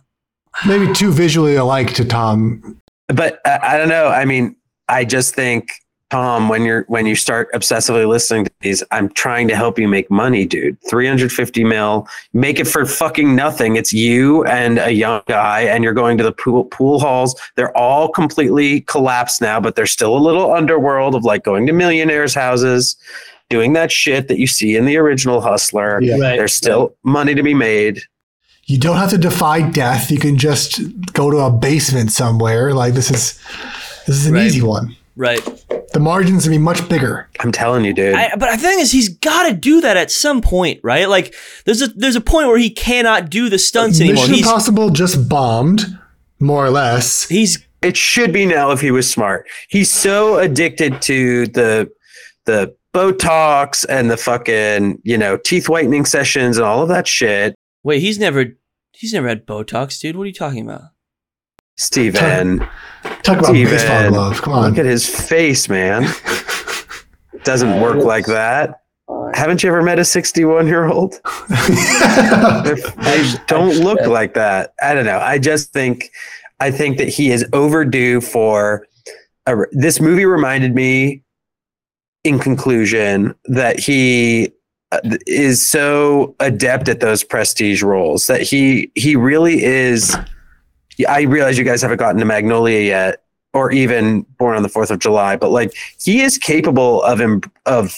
Maybe too visually alike to Tom. but I, I don't know. I mean, I just think Tom, when you're when you start obsessively listening to these, I'm trying to help you make money, dude. 350 mil, make it for fucking nothing. It's you and a young guy, and you're going to the pool pool halls. They're all completely collapsed now, but there's still a little underworld of like going to millionaires' houses, doing that shit that you see in the original Hustler. Yeah. Right. There's still money to be made. You don't have to defy death. You can just go to a basement somewhere. Like this is this is an Right. easy one. Right. The margins will be much bigger. I'm telling you, dude. I, but the thing is, he's got to do that at some point, right? Like, there's a there's a point where he cannot do the stunts anymore. Mission He's Impossible just bombed, more or less. he's it should be now if he was smart. He's so addicted to the the Botox and the fucking, you know, teeth whitening sessions and all of that shit. wait, he's never he's never had Botox, dude. What are you talking about? Steven. Talk about Steven. baseball glove. Come on. Look at his face, man. Doesn't work like that. Haven't you ever met a 61 year old? They don't look like that. I don't know. I just think, I think that he is overdue for. A, this movie reminded me, in conclusion, that he uh, is so adept at those prestige roles that he he really is. I realize you guys haven't gotten to Magnolia yet, or even Born on the Fourth of July, but like he is capable of of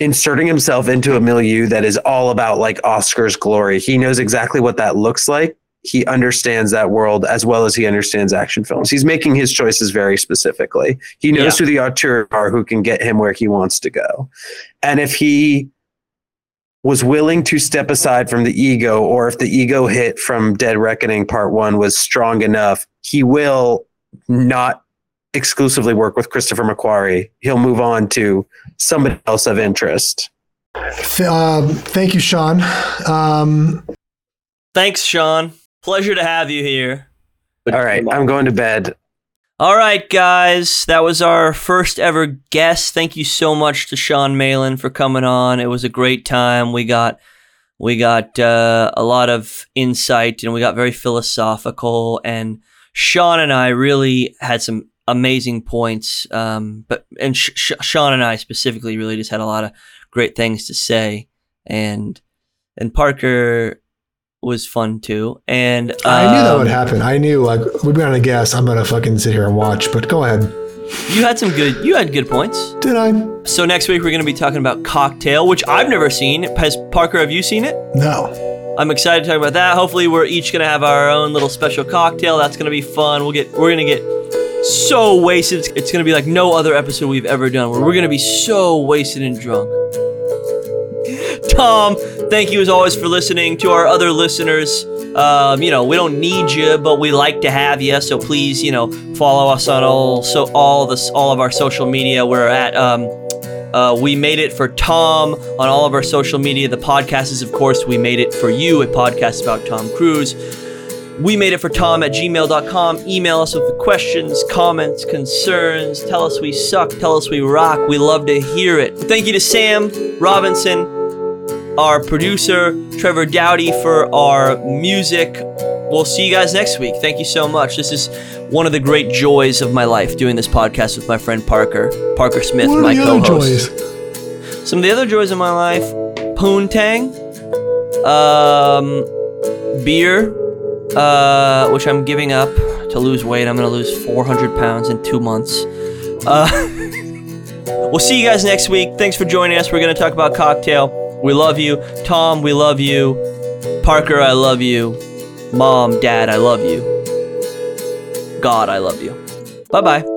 inserting himself into a milieu that is all about like Oscar's glory. He knows exactly what that looks like. He understands that world as well as he understands action films. He's making his choices very specifically. He knows Yeah. who the auteurs are who can get him where he wants to go. And if he was willing to step aside from the ego, or if the ego hit from Dead Reckoning Part One was strong enough, he will not exclusively work with Christopher McQuarrie. He'll move on to somebody else of interest. Th- um, thank you, Sean. Um, Thanks, Sean. Pleasure to have you here. All right, I'm going to bed. All right, guys, that was our first ever guest. Thank you so much to Sean Malin for coming on. It was a great time. We got we got uh, a lot of insight and we got very philosophical. And Sean and I really had some amazing points. Um, but and Sh- Sh- Sean and I specifically really just had a lot of great things to say. And and Parker was fun too. And I knew that um, would happen. I knew like we'd be on a guess. I'm gonna fucking sit here and watch. But go ahead. You had some good. You had good points. Did I? So next week we're going to be talking about Cocktail, which I've never seen. Has Parker, have you seen it? No. I'm excited to talk about that. Hopefully, we're each going to have our own little special cocktail. That's going to be fun. We'll get. We're going to get so wasted. It's, it's going to be like no other episode we've ever done. Where we're going to be so wasted and drunk. Tom, thank you as always for listening. To our other listeners, um, you know we don't need you, but we like to have you. So please, you know, follow us on all so all this all of our social media. We're at um, uh, we made it for Tom on all of our social media. The podcast is, of course, we made it for you, a podcast about Tom Cruise. We made it for Tom at gmail.com. Email us with questions, comments, concerns. Tell us we suck. Tell us we rock. We love to hear it. Thank you to Sam Robinson, our producer, Trevor Dowdy for our music. We'll see you guys next week. Thank you so much. This is one of the great joys of my life doing this podcast with my friend Parker, Parker Smith, What my co-host. joys? Some of the other joys of my life: poontang, um, beer, uh, which I'm giving up to lose weight. I'm gonna lose 400 pounds in two months. Uh, we'll see you guys next week. Thanks for joining us. We're gonna talk about cocktail. We love you, Tom. We love you, Parker. I love you, Mom, Dad. I love you. God, I love you. Bye bye.